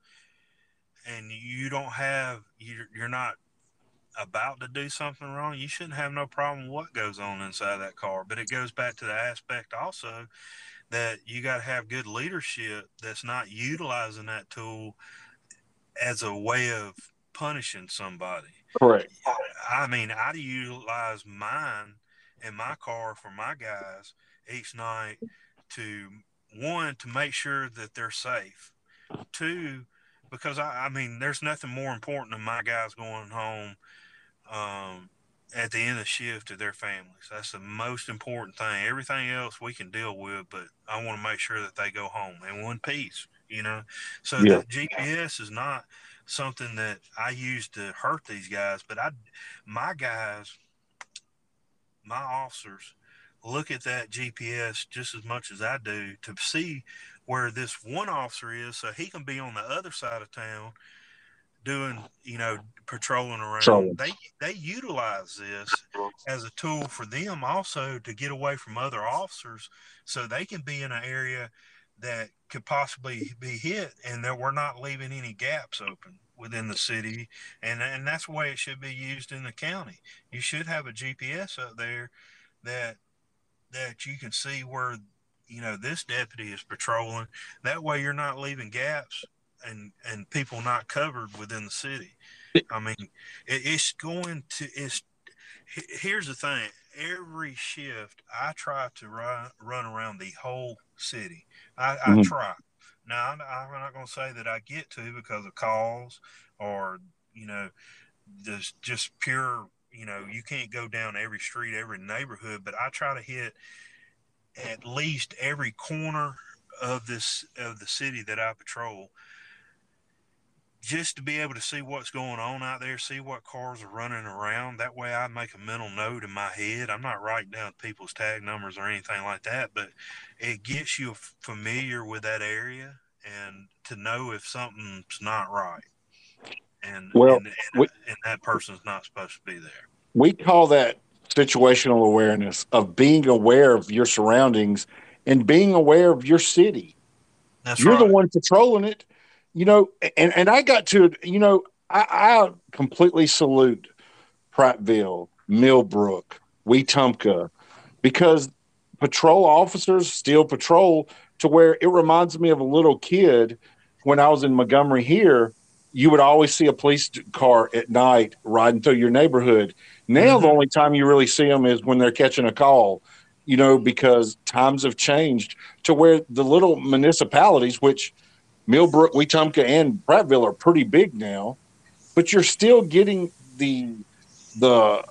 and you don't have, you're, you're not about to do something wrong, you shouldn't have no problem what goes on inside that car. But it goes back to the aspect also that you got to have good leadership that's not utilizing that tool as a way of punishing somebody. Correct. I mean, I utilize mine in my car for my guys each night to one to make sure that they're safe. Two, because I, I mean, there's nothing more important than my guys going home um, at the end of shift to their families. That's the most important thing. Everything else we can deal with, but I want to make sure that they go home in one piece, you know. So yeah. the GPS is not something that I use to hurt these guys, but I my guys, my officers look at that GPS just as much as I do to see where this one officer is so he can be on the other side of town doing, you know, patrolling around. So, they they utilize this as a tool for them also to get away from other officers, so they can be in an area that could possibly be hit, and that we're not leaving any gaps open. within the city, and and that's the way it should be used in the county. You should have a GPS up there that that you can see where you know this deputy is patrolling. That way, you're not leaving gaps and and people not covered within the city. I mean, it, it's going to it's. Here's the thing: every shift, I try to run run around the whole city. I, mm-hmm. I try. Now, I'm not going to say that I get to because of calls or you know, just just pure. You know, you can't go down every street, every neighborhood, but I try to hit at least every corner of this of the city that I patrol just to be able to see what's going on out there, see what cars are running around. That way I make a mental note in my head. I'm not writing down people's tag numbers or anything like that, but it gets you familiar with that area and to know if something's not right. And, well, and, and, we, and that person's not supposed to be there. We call that situational awareness of being aware of your surroundings and being aware of your city. That's You're right. the one patrolling it you know, and, and I got to, you know, I, I completely salute Prattville, Millbrook, Wetumpka, because patrol officers still patrol to where it reminds me of a little kid when I was in Montgomery here. You would always see a police car at night riding through your neighborhood. Now, mm-hmm. the only time you really see them is when they're catching a call, you know, because times have changed to where the little municipalities, which Millbrook, Wetumpka, and Prattville are pretty big now, but you're still getting the the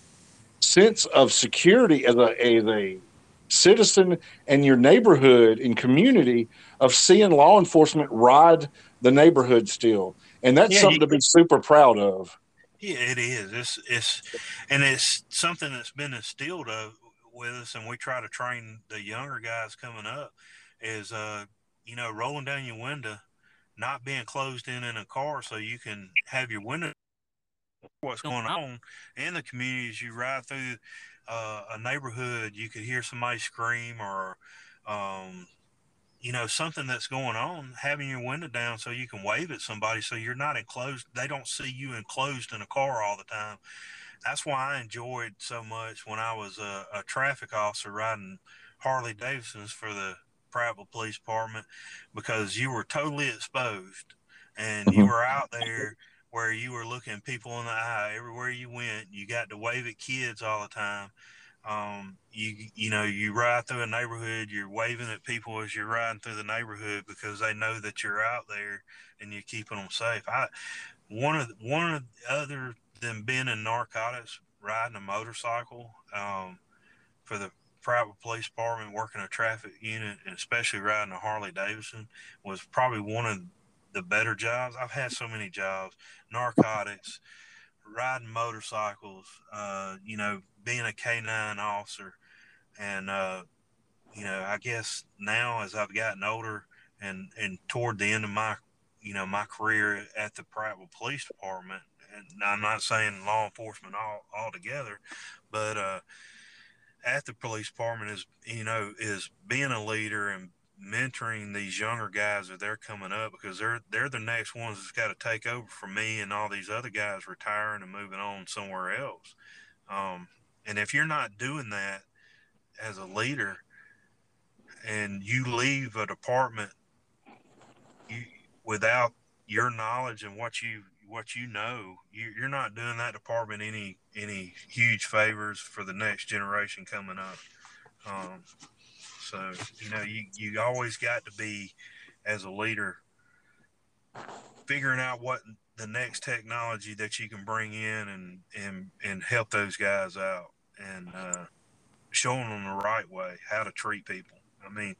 sense of security as a as a citizen and your neighborhood and community of seeing law enforcement ride the neighborhood still, and that's yeah, something to be super proud of. Yeah, it is. It's it's and it's something that's been instilled of with us, and we try to train the younger guys coming up. Is uh, you know, rolling down your window not being closed in in a car so you can have your window what's going on in the community as you ride through uh, a neighborhood you could hear somebody scream or um, you know something that's going on having your window down so you can wave at somebody so you're not enclosed they don't see you enclosed in a car all the time. That's why i enjoyed so much when i was a, a traffic officer riding harley davidsons for the Prattville Police Department because you were totally exposed and mm-hmm. you were out there where you were looking people in the eye everywhere you went. You got to wave at kids all the time. Um, you you know you ride through a neighborhood, you're waving at people as you're riding through the neighborhood because they know that you're out there and you're keeping them safe. I one of one of the other than being in narcotics, riding a motorcycle um, for the Prattville police department, working a traffic unit, and especially riding a Harley Davidson was probably one of the better jobs. I've had so many jobs, narcotics, riding motorcycles, uh, you know, being a K9 officer. And, uh, you know, I guess now as I've gotten older and, and toward the end of my, you know, my career at the Prattville Police Department, and I'm not saying law enforcement all altogether, but, uh, at the police department is you know is being a leader and mentoring these younger guys that they're coming up because they're they're the next ones that's got to take over from me and all these other guys retiring and moving on somewhere else. Um, and if you're not doing that as a leader, and you leave a department you, without your knowledge and what you what you know, you, you're not doing that department any any huge favors for the next generation coming up. Um, so you know, you you always got to be as a leader figuring out what the next technology that you can bring in and and and help those guys out and uh, showing them the right way how to treat people. I mean,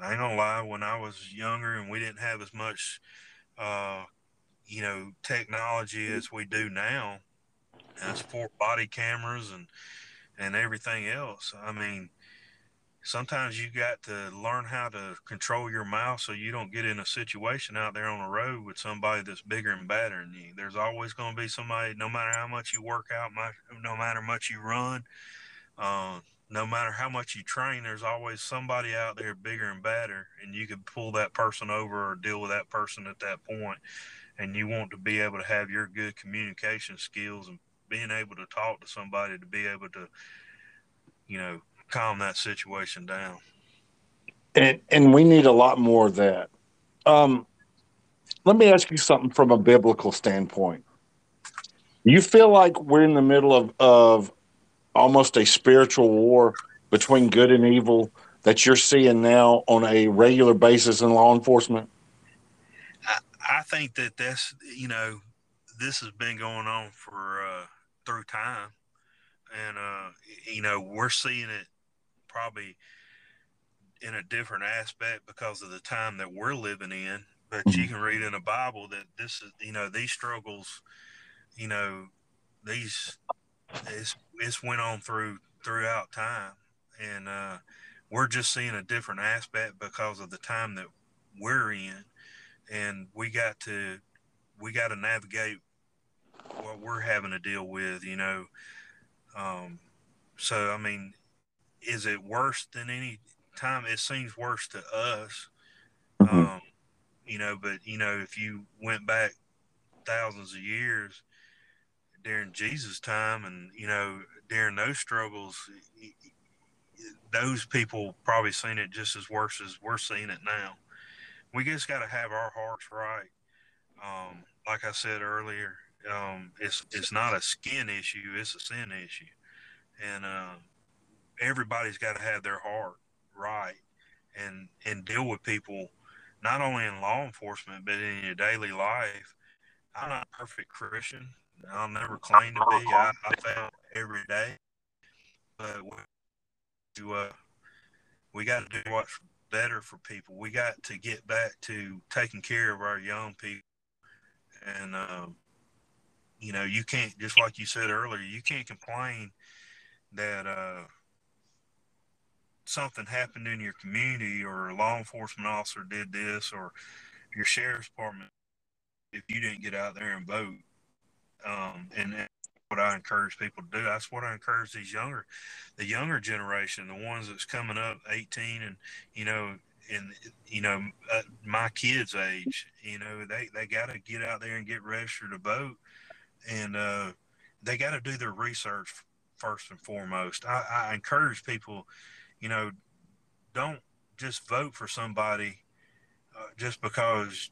I ain't gonna lie. When I was younger and we didn't have as much uh, you know technology as we do now and support body cameras and and everything else. I mean sometimes you got to learn how to control your mouth so you don't get in a situation out there on the road with somebody that's bigger and badder than you. There's always going to be somebody no matter how much you work out no matter how much you run uh, no matter how much you train, there's always somebody out there bigger and badder, and you can pull that person over or deal with that person at that point and you want to be able to have your good communication skills and being able to talk to somebody to be able to, you know, calm that situation down. And and we need a lot more of that. Um, let me ask you something from a biblical standpoint. You feel like we're in the middle of, of almost a spiritual war between good and evil that you're seeing now on a regular basis in law enforcement? I, I think that that's, you know, this has been going on for uh, through time. And, uh, you know, we're seeing it probably in a different aspect because of the time that we're living in. But mm-hmm. you can read in the Bible that this is, you know, these struggles, you know, these, it's, it's went on through throughout time. And, uh, we're just seeing a different aspect because of the time that we're in and we got to we got to navigate what we're having to deal with you know um, so i mean is it worse than any time it seems worse to us mm-hmm. um, you know but you know if you went back thousands of years during jesus time and you know during those struggles those people probably seen it just as worse as we're seeing it now. We just got to have our hearts right. Um, like I said earlier, um, it's it's not a skin issue; it's a sin issue, and uh, everybody's got to have their heart right and and deal with people not only in law enforcement but in your daily life. I'm not a perfect Christian. I'll never claim to be. I, I fail every day, but to uh, we got to do what's better for people. We got to get back to taking care of our young people, and um, you know, you can't just like you said earlier, you can't complain that uh, something happened in your community or a law enforcement officer did this or your sheriff's department if you didn't get out there and vote. Um, and what I encourage people to do. That's what I encourage these younger, the younger generation, the ones that's coming up, 18, and you know, and you know, uh, my kids' age. You know, they they got to get out there and get registered to vote, and uh, they got to do their research first and foremost. I, I encourage people, you know, don't just vote for somebody uh, just because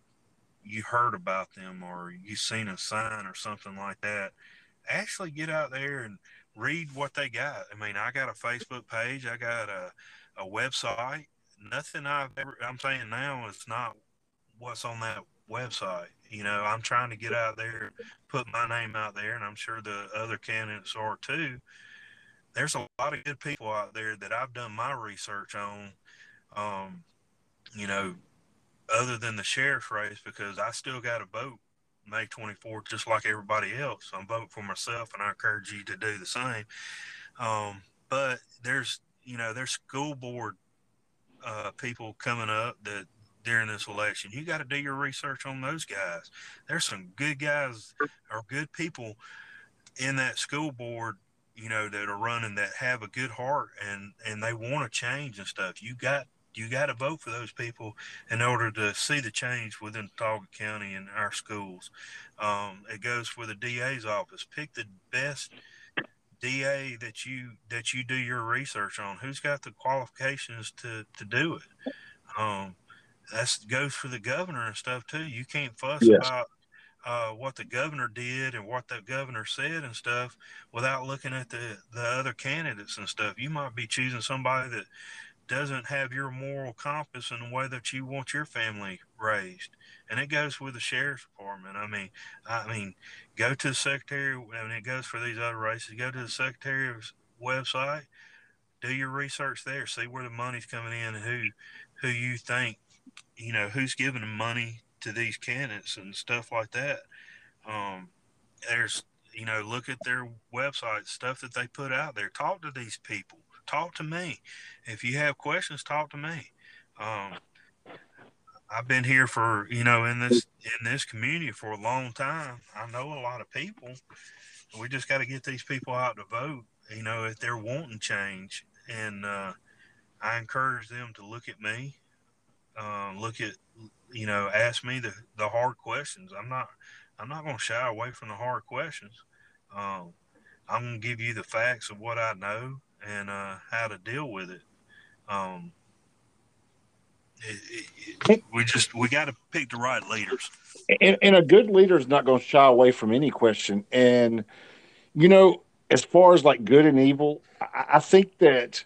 you heard about them or you seen a sign or something like that actually get out there and read what they got. I mean, I got a Facebook page, I got a, a website. Nothing I've ever, I'm saying now is not what's on that website. You know, I'm trying to get out there, put my name out there, and I'm sure the other candidates are too. There's a lot of good people out there that I've done my research on. Um, you know, other than the sheriff's race, because I still got to vote May 24th, just like everybody else. I'm voting for myself, and I encourage you to do the same. Um, but there's, you know, there's school board uh, people coming up that during this election. You got to do your research on those guys. There's some good guys or good people in that school board, you know, that are running that have a good heart and and they want to change and stuff. You got you got to vote for those people in order to see the change within Talbot County and our schools. Um, it goes for the DA's office. Pick the best DA that you that you do your research on. Who's got the qualifications to to do it? Um, that goes for the governor and stuff too. You can't fuss yes. about uh, what the governor did and what the governor said and stuff without looking at the the other candidates and stuff. You might be choosing somebody that doesn't have your moral compass in the way that you want your family raised. And it goes with the sheriff's department. I mean, I mean, go to the secretary, and it goes for these other races. Go to the secretary's website, do your research there, see where the money's coming in, and who, who you think, you know, who's giving money to these candidates and stuff like that. Um, there's, you know, look at their website, stuff that they put out there. Talk to these people talk to me. If you have questions, talk to me. Um, I've been here for you know in this in this community for a long time. I know a lot of people. We just got to get these people out to vote. You know if they're wanting change, and uh, I encourage them to look at me. Um, look at, you know, ask me the, the hard questions. I'm not, I'm not going to shy away from the hard questions. Um, I'm going to give you the facts of what I know and uh, how to deal with it. Um, we just we got to pick the right leaders. And, and a good leader is not going to shy away from any question. And you know, as far as like good and evil, I, I think that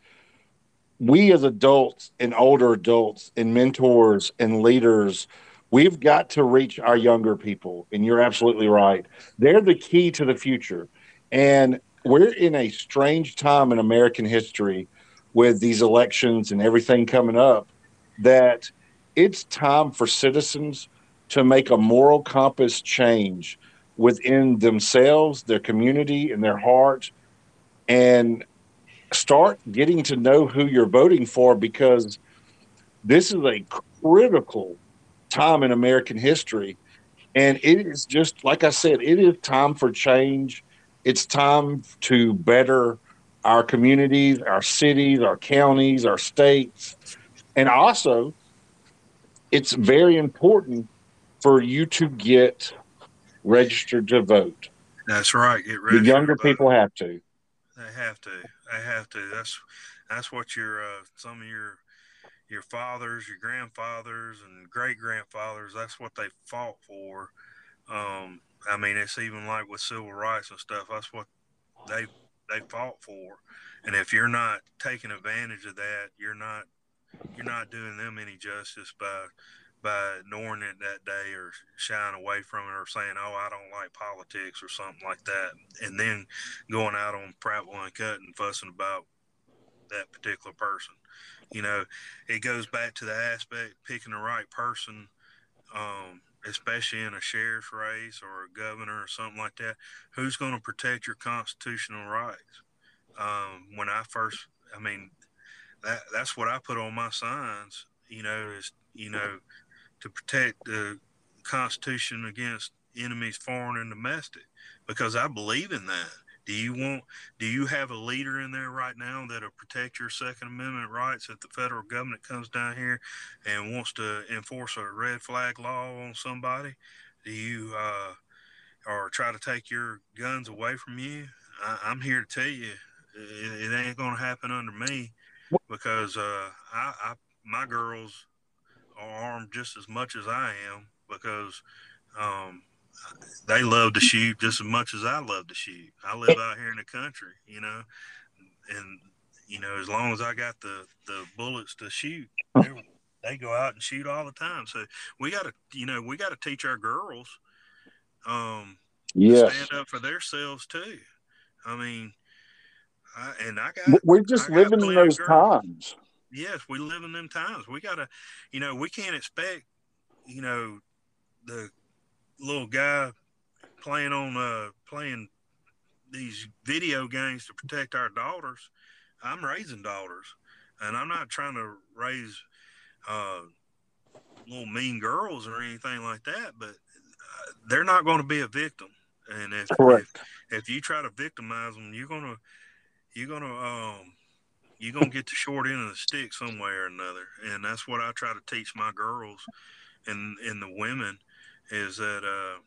we as adults and older adults and mentors and leaders we've got to reach our younger people. And you're absolutely right. They're the key to the future. And we're in a strange time in american history with these elections and everything coming up that it's time for citizens to make a moral compass change within themselves their community and their heart. And start getting to know who you're voting for because this is a critical time in American history. And it is just, like I said, it is time for change. It's time to better our communities, our cities, our counties, our states. And also, it's very important for you to get registered to vote. That's right. Get registered. The younger people have to. They have to. They have to. That's that's what your uh, some of your your fathers, your grandfathers, and great grandfathers. That's what they fought for. Um, I mean, it's even like with civil rights and stuff. That's what they they fought for. And if you're not taking advantage of that, you're not you're not doing them any justice by by ignoring it that day or shying away from it or saying, "Oh, I don't like politics" or something like that, and then going out on Prattville Uncut and fussing about that particular person. You know, it goes back to the aspect picking the right person, um, especially in a sheriff's race or a governor or something like that. Who's going to protect your constitutional rights? Um, when I first, I mean, that that's what I put on my signs. You know, is you know to protect the Constitution against enemies, foreign and domestic, because I believe in that. Do you want? Do you have a leader in there right now that'll protect your Second Amendment rights if the federal government comes down here and wants to enforce a red flag law on somebody? Do you uh, or try to take your guns away from you? I, am here to tell you, it, it ain't going to happen under me because uh, I, I my girls armed just as much as I am because um, they love to shoot just as much as I love to shoot. I live out here in the country, you know, and you know, as long as I got the the bullets to shoot, they go out and shoot all the time. So we got to, you know, we got to teach our girls, um, yes. stand up for themselves too. I mean, I, and I got we're just living in those times yes, we live in them times. We gotta, you know, we can't expect, you know, the little guy playing on uh playing these video games to protect our daughters. I'm raising daughters, and I'm not trying to raise uh, little mean girls or anything like that. But uh, they're not going to be a victim, and if, if, if you try to victimize them, you're gonna you're gonna um you're gonna get the short end of the stick some way or another, and that's what I try to teach my girls and and the women is that uh,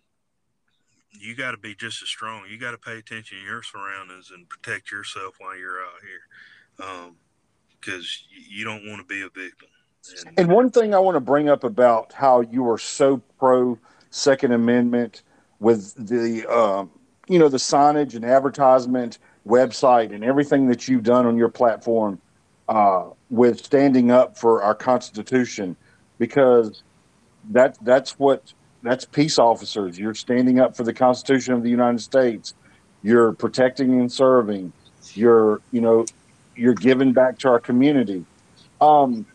you got to be just as strong. You got to pay attention to your surroundings and protect yourself while you're out here, because um, you don't want to be a victim. And, and one thing I want to bring up about how you are so pro Second Amendment with the uh, you know the signage and advertisement website and everything that you've done on your platform uh, with standing up for our Constitution, because that that's what that's peace officers. You're standing up for the Constitution of the United States. You're protecting and serving. You're you know you're giving back to our community. Um,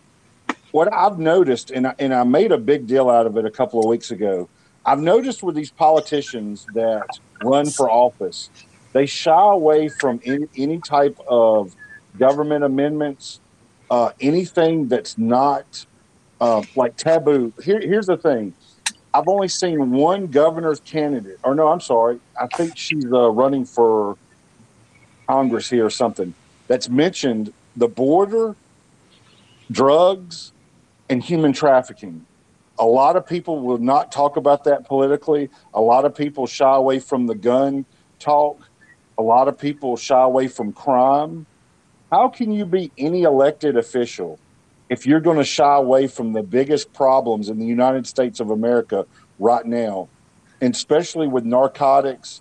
what I've noticed, and I, and I made a big deal out of it a couple of weeks ago. I've noticed with these politicians that run for office, they shy away from any, any type of government amendments, uh, anything that's not uh, like taboo. Here, here's the thing. I've only seen one governor's candidate, or no, I'm sorry. I think she's uh, running for Congress here or something that's mentioned the border, drugs, and human trafficking. A lot of people will not talk about that politically. A lot of people shy away from the gun talk. A lot of people shy away from crime. How can you be any elected official if you're going to shy away from the biggest problems in the United States of America right now, and especially with narcotics,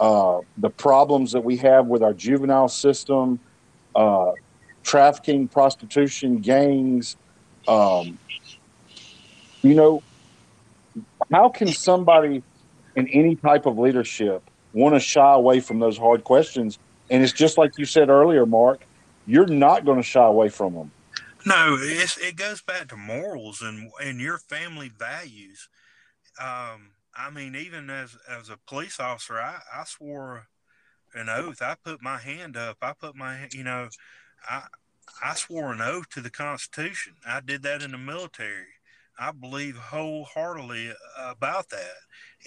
uh, the problems that we have with our juvenile system, uh, trafficking, prostitution, gangs. Um, you know, how can somebody in any type of leadership want to shy away from those hard questions? And it's just like you said earlier, Mark, you're not going to shy away from them. No, it goes back to morals and and your family values. Um, I mean, even as as a police officer, I, I swore an oath. I put my hand up. I put my, you know, I I swore an oath to the Constitution. I did that in the military. I believe wholeheartedly about that.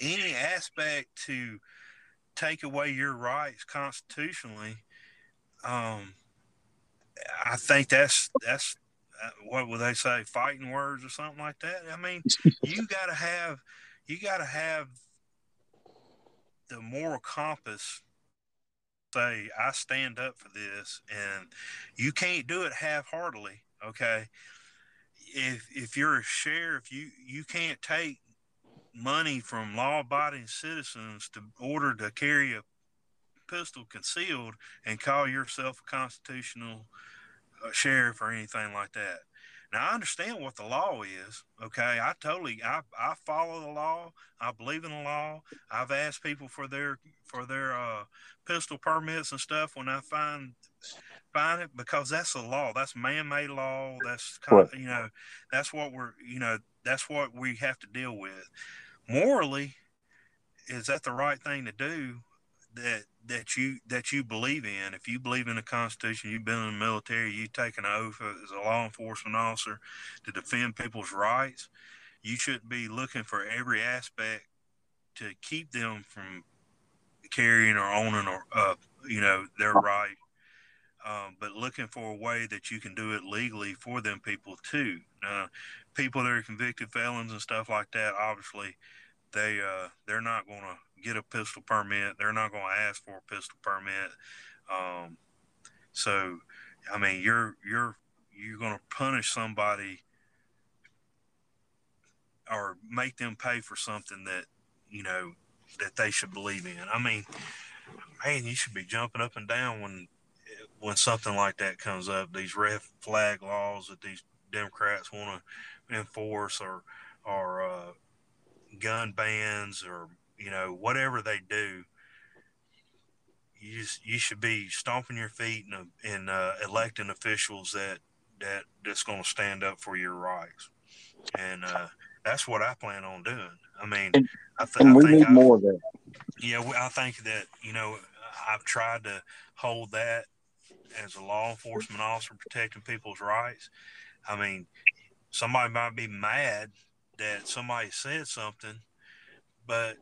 Any aspect to take away your rights constitutionally, um, I think that's that's uh, what would they say, fighting words or something like that. I mean, you got to have you got to have the moral compass say I stand up for this, and you can't do it half-heartedly. Okay, if if you're a sheriff, you you can't take money from law-abiding citizens to order to carry a pistol concealed and call yourself a constitutional uh, sheriff or anything like that. Now I understand what the law is. Okay, I totally I, I follow the law. I believe in the law. I've asked people for their for their uh, pistol permits and stuff when I find find it because that's the law. That's man-made law. That's kind of, you know that's what we're you know that's what we have to deal with. Morally, is that the right thing to do? That that you that you believe in. If you believe in the Constitution, you've been in the military, you take an oath as a law enforcement officer to defend people's rights. You shouldn't be looking for every aspect to keep them from carrying or owning or uh, you know their right, um, but looking for a way that you can do it legally for them people too. Uh, people that are convicted felons and stuff like that, obviously, they uh, they're not going to get a pistol permit. They're not going to ask for a pistol permit. Um, so, I mean, you're you're you're going to punish somebody or make them pay for something that you know that they should believe in. I mean, man, you should be jumping up and down when when something like that comes up. These red flag laws that these Democrats want to enforce, or or uh, gun bans, or you know, whatever they do, you just, you should be stomping your feet and, and uh, electing officials that that that's going to stand up for your rights, and uh, that's what I plan on doing. I mean, and, I, th- and we I think need I, more of that. Yeah, I think that you know I've tried to hold that as a law enforcement officer protecting people's rights. I mean, somebody might be mad that somebody said something, but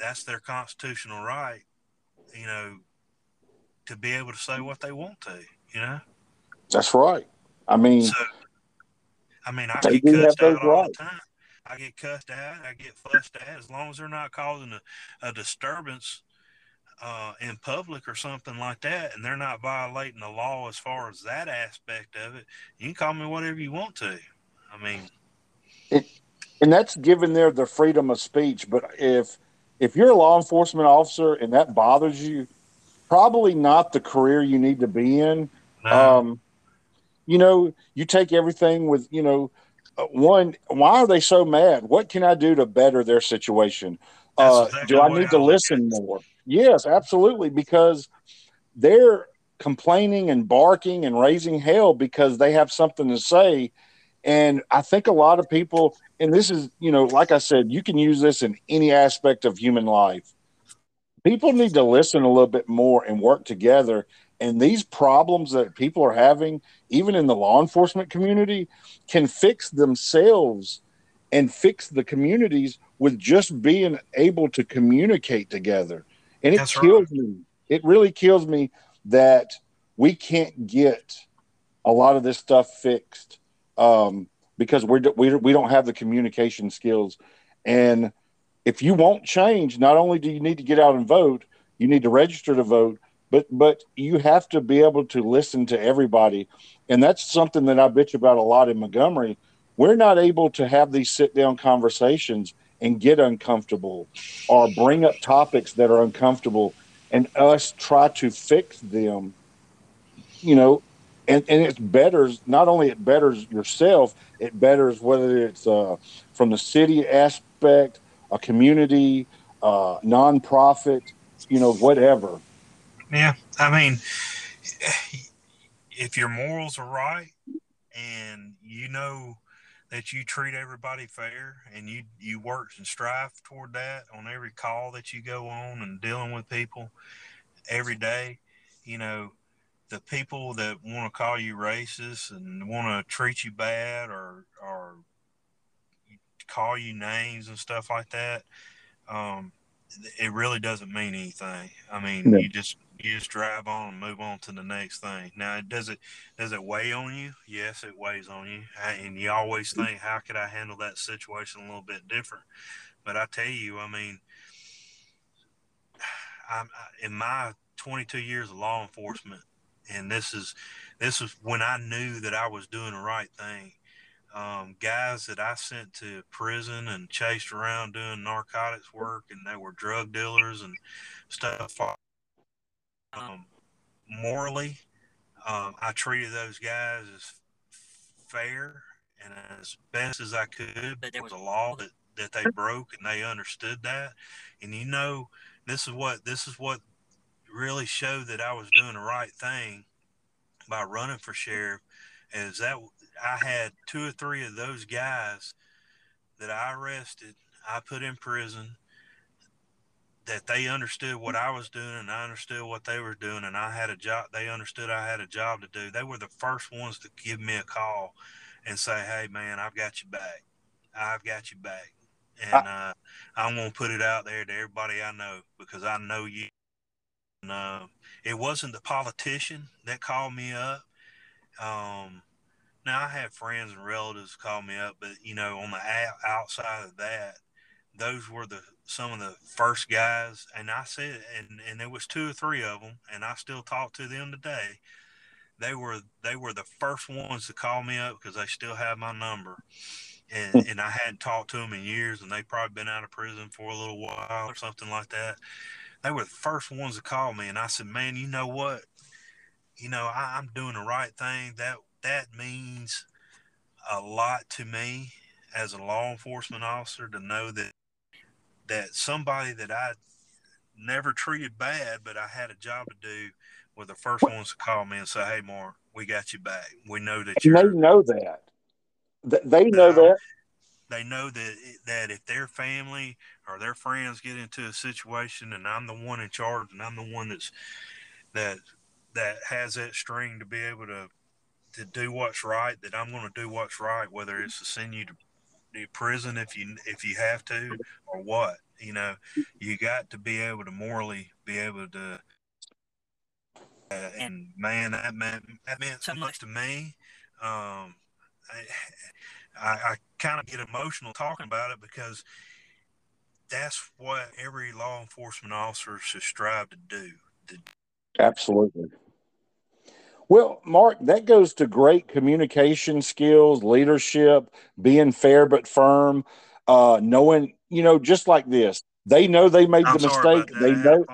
that's their constitutional right, you know, to be able to say what they want to, you know. That's right. I mean, so, I mean, I get cussed out all the time. I get cussed out. I get fussed at. As long as they're not causing a, a disturbance uh, in public or something like that, and they're not violating the law as far as that aspect of it, you can call me whatever you want to. I mean, it, and that's given there the freedom of speech. But if if you're a law enforcement officer and that bothers you, probably not the career you need to be in. No. Um, you know, you take everything with, you know, uh, one, why are they so mad? What can I do to better their situation? Uh, exactly do I need I to listen more? Yes, absolutely, because they're complaining and barking and raising hell because they have something to say. And I think a lot of people, and this is, you know, like I said, you can use this in any aspect of human life. People need to listen a little bit more and work together. And these problems that people are having, even in the law enforcement community, can fix themselves and fix the communities with just being able to communicate together. And it That's kills right. me. It really kills me that we can't get a lot of this stuff fixed um, because we're we, we don't have the communication skills. And if you want change not only do you need to get out and vote you need to register to vote but but you have to be able to listen to everybody. And that's something that i bitch about a lot in montgomery. We're not able to have these sit down conversations and get uncomfortable or bring up topics that are uncomfortable and us try to fix them you know and, and it betters not only it betters yourself it betters whether it's uh, from the city aspect a community uh, nonprofit you know whatever. Yeah i mean if your morals are right and you know that you treat everybody fair and you you work and strive toward that on every call that you go on and dealing with people every day you know the people that want to call you racist and want to treat you bad or or call you names and stuff like that um, it really doesn't mean anything i mean you just you just drive on and move on to the next thing. Now, does it does it weigh on you? Yes, it weighs on you, and you always think, how could I handle that situation a little bit different? But I tell you, I mean, I'm in my 22 years of law enforcement, and this is this is when I knew that I was doing the right thing. Um, guys that I sent to prison and chased around doing narcotics work, and they were drug dealers and stuff um, morally, um, I treated those guys as fair and as best as I could. But there was a law that, that they broke, and they understood that. And you know, this is what this is what really showed that I was doing the right thing by running for sheriff. Is that I had two or three of those guys that I arrested, I put in prison that they understood what I was doing and I understood what they were doing and I had a job they understood I had a job to do. They were the first ones to give me a call and say, Hey man, I've got you back. I've got you back. And uh, I'm gonna put it out there to everybody I know because I know you. And, uh, it wasn't the politician that called me up. Um, now I had friends and relatives call me up, but you know, on the outside of that, those were the some of the first guys, and I said, and and there was two or three of them, and I still talk to them today. They were they were the first ones to call me up because they still have my number, and hmm. and I hadn't talked to them in years, and they probably been out of prison for a little while or something like that. They were the first ones to call me, and I said, "Man, you know what? You know I, I'm doing the right thing. That that means a lot to me." as a law enforcement officer to know that that somebody that I never treated bad, but I had a job to do, were the first ones to call me and say, "Hey, Mark, we got you back. We know that you." They know that. They know that. They know that that if their family or their friends get into a situation, and I'm the one in charge, and I'm the one that's that that has that string to be able to to do what's right, that I'm going to do what's right, whether it's to send you to prison if you if you have to or what you know? You got to be able to morally be able to uh, and man that meant that meant so much to me um, I, I, I kind of get emotional talking about it because that's what every law enforcement officer should strive to do. To... Absolutely. Well, Mark, that goes to great communication skills, leadership, being fair but firm, uh, knowing, you know, just like this. They know they made I'm the mistake. They know.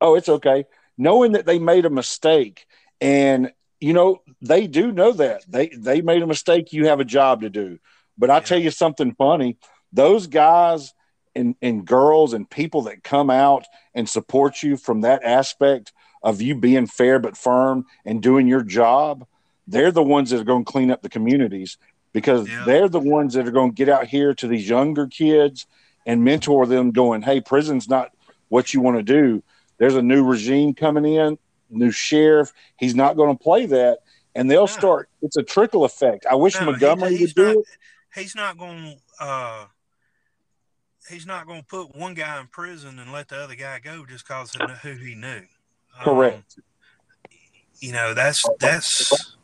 Oh, it's okay. Knowing that they made a mistake, and you know they do know that they they made a mistake. You have a job to do. But I yeah. tell you something funny. Those guys and and girls and people that come out and support you from that aspect of you being fair but firm and doing your job, they're the ones that are going to clean up the communities because yeah. they're the ones that are going to get out here to these younger kids and mentor them going, Hey, prison's not what you want to do. There's a new regime coming in, new sheriff. He's not going to play that. And they'll start, it's a trickle effect. I wish no, Montgomery he, would do it. He's not going to, uh, he's not going to put one guy in prison and let the other guy go just because of who he knew. Correct. Um, you know, that's that's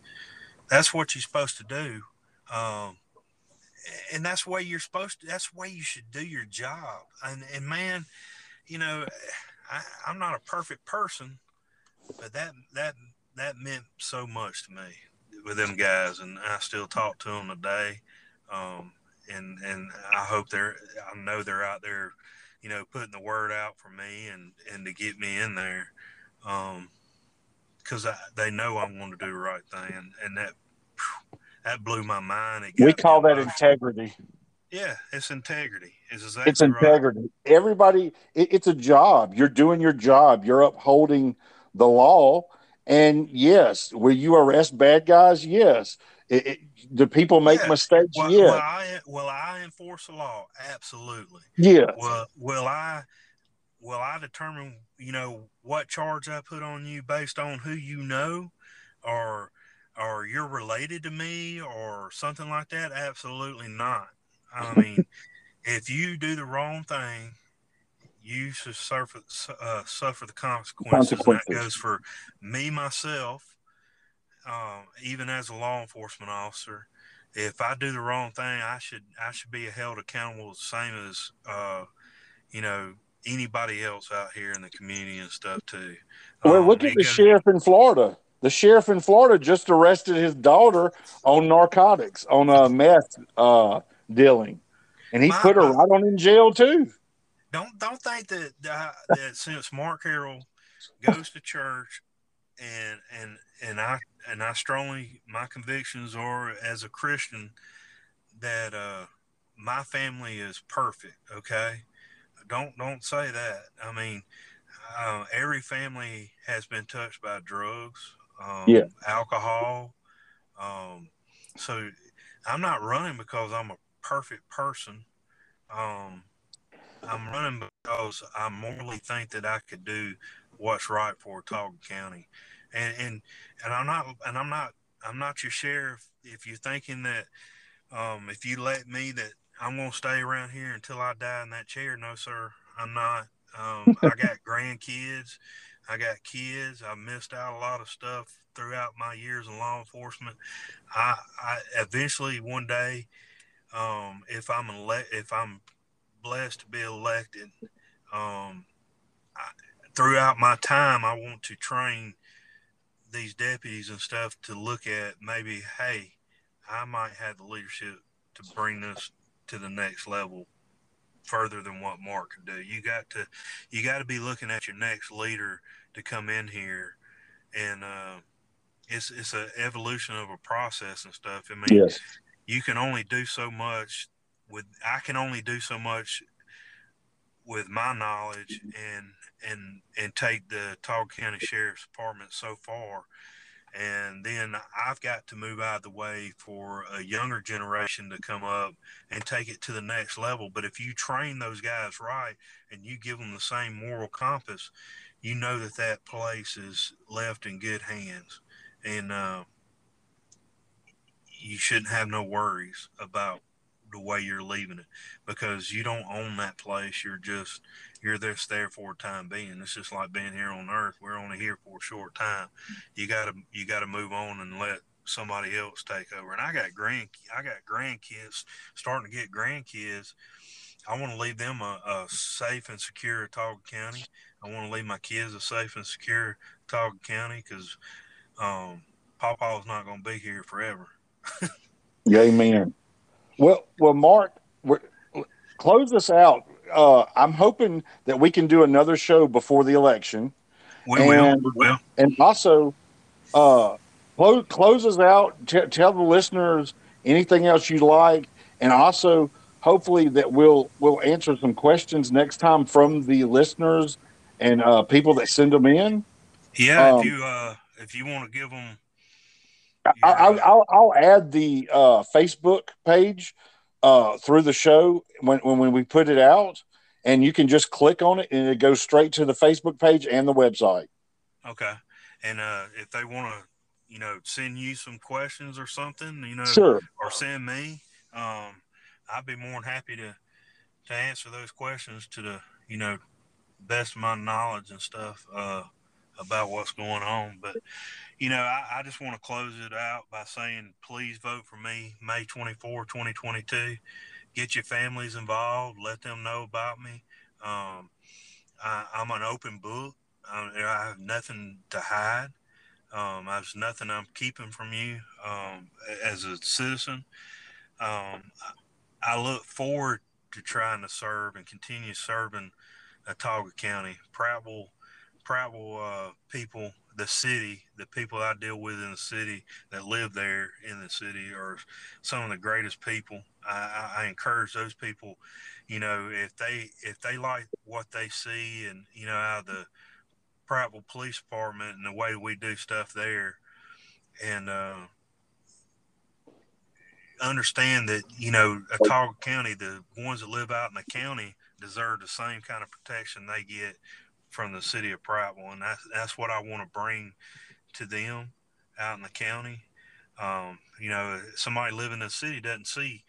that's what you're supposed to do. Um, and that's why you're supposed to. That's why you should do your job. And and man, you know, I, I'm not a perfect person, but that that that meant so much to me with them guys, and I still talk to them today. Um, and and I hope they're. I know they're out there, you know, putting the word out for me and and to get me in there, um, because they know I'm going to do the right thing, and, and that that blew my mind. we call that integrity. Yeah, it's integrity. It's exactly it's integrity. Right. Everybody, it, it's a job. You're doing your job. You're upholding the law. And yes, will you arrest bad guys? Yes. It, it, do people make yeah. mistakes? Well, yeah. Will I, will I enforce the law? Absolutely. Yeah. Will, will I will I determine, you know, what charge I put on you based on who you know or or you're related to me or something like that? Absolutely not. I mean, if you do the wrong thing, you should suffer uh, suffer the consequences. consequences. that goes for me myself, um, even as a law enforcement officer. If I do the wrong thing, I should I should be held accountable the same as uh, you know anybody else out here in the community and stuff too. Well, um, look at the sheriff in Florida. The sheriff in Florida just arrested his daughter on narcotics, on a meth uh, dealing, and he my, put her right on in jail too. Don't don't think that that, that since Mark Harrell goes to church and and and I and I strongly my convictions are as a Christian that uh, my family is perfect. Okay, don't don't say that. I mean, uh, every family has been touched by drugs, um, yeah. alcohol. Um, so I'm not running because I'm a perfect person. Um, I'm running because I morally think that I could do what's right for Autauga County, and and and I'm not and I'm not I'm not your sheriff. If you're thinking that um, if you let me that I'm gonna stay around here until I die in that chair, no sir, I'm not. Um, I got grandkids, I got kids. I missed out a lot of stuff throughout my years in law enforcement. I, I eventually one day, um, if I'm ele- if I'm blessed to be elected, um, I, throughout my time, I want to train these deputies and stuff to look at maybe, hey, I might have the leadership to bring this to the next level further than what Mark could do. You got to you got to be looking at your next leader to come in here, and uh, it's it's an evolution of a process and stuff. I mean, yes. you can only do so much with I can only do so much with my knowledge and and and take the Autauga County Sheriff's Department so far and then I've got to move out of the way for a younger generation to come up and take it to the next level. But if you train those guys right and you give them the same moral compass, you know that that place is left in good hands, and uh, you shouldn't have no worries about the way you're leaving it because you don't own that place. You're just you're just there for a time being. It's just like being here on Earth. We're only here for a short time. You gotta you gotta move on and let somebody else take over. And I got grand I got grandkids starting to get grandkids. I want to leave them a, a safe and secure Autauga County. I want to leave my kids a safe and secure Autauga County because um, Papa's not going to be here forever. Amen. Well, well, Mark, close this out. Uh, I'm hoping that we can do another show before the election. We and, will. We will. And also, uh, close, closes out. T- tell the listeners anything else you'd like, and also hopefully that we'll we'll answer some questions next time from the listeners and uh, people that send them in. Yeah, um, if you uh, if you want to give them I, will I'll add the uh, Facebook page uh, through the show when, when we put it out, and you can just click on it, and it goes straight to the Facebook page and the website. Okay, and uh, if they want to, you know, send you some questions or something, you know, sure, or send me, um, I'd be more than happy to to answer those questions to the you know best of my knowledge and stuff. About what's going on. But you know, I, I just want to close it out by saying, please vote for me May 24, 2022. Get your families involved. Let them know about me. Um, I, am an open book. I, I, have nothing to hide. Um, there's nothing I'm keeping from you um, as a citizen. Um, I look forward to trying to serve and continue serving Autauga County. Prattville, Prattville uh, people, the city, the people I deal with in the city that live there in the city are some of the greatest people. I, I encourage those people, you know, if they if they like what they see and you know of the Prattville Police Department and the way we do stuff there, and uh, understand that you know Autauga County, the ones that live out in the county deserve the same kind of protection they get from the city of Prattville, and that's that's what I want to bring to them out in the county. Um, you know, somebody living in the city doesn't see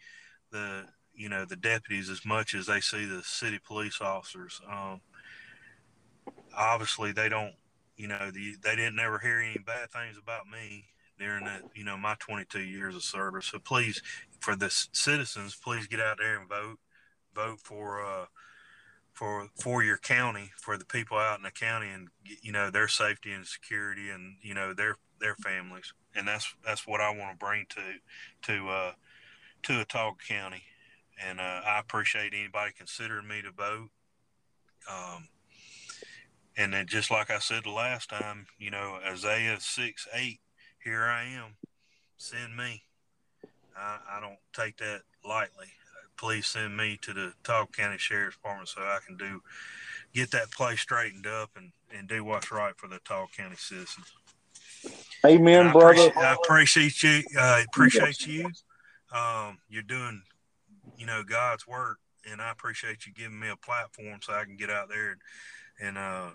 the you know the deputies as much as they see the city police officers. Um, obviously, they don't. You know, the, they didn't ever hear any bad things about me during that. You know, my 22 years of service. So please, for the citizens, please get out there and vote. Vote for. Uh, for for your county for the people out in the county and you know their safety and security and you know their their families. And that's that's what I want to bring to to uh to Autauga County. And uh, I appreciate anybody considering me to vote. Um and then just like I said the last time you know Isaiah 6 8 here I am. Send me. I, I don't take that lightly please send me to the Autauga County Sheriff's Department so I can do get that place straightened up and, and do what's right for the Autauga County citizens. Amen, I brother. Appreciate, I appreciate you. I uh, appreciate you. Um, you're doing, you know, God's work, and I appreciate you giving me a platform so I can get out there and, and uh,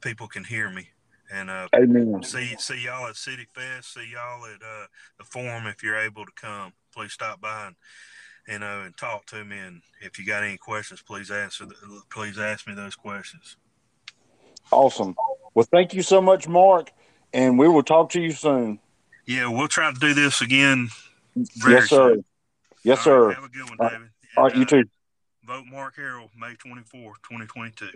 people can hear me. And uh, Amen. see see y'all at City Fest. See y'all at uh, the forum if you're able to come. Please stop by and you know, and talk to me. And if you got any questions, please answer. Please ask me those questions. Awesome. Well, thank you so much, Mark, and we will talk to you soon. Yeah, we'll try to do this again. yes, sir. Soon. Yes, All sir. Right, have a good one, David. All right, and, you uh, too. Vote Mark Harrell, May 24, 2022.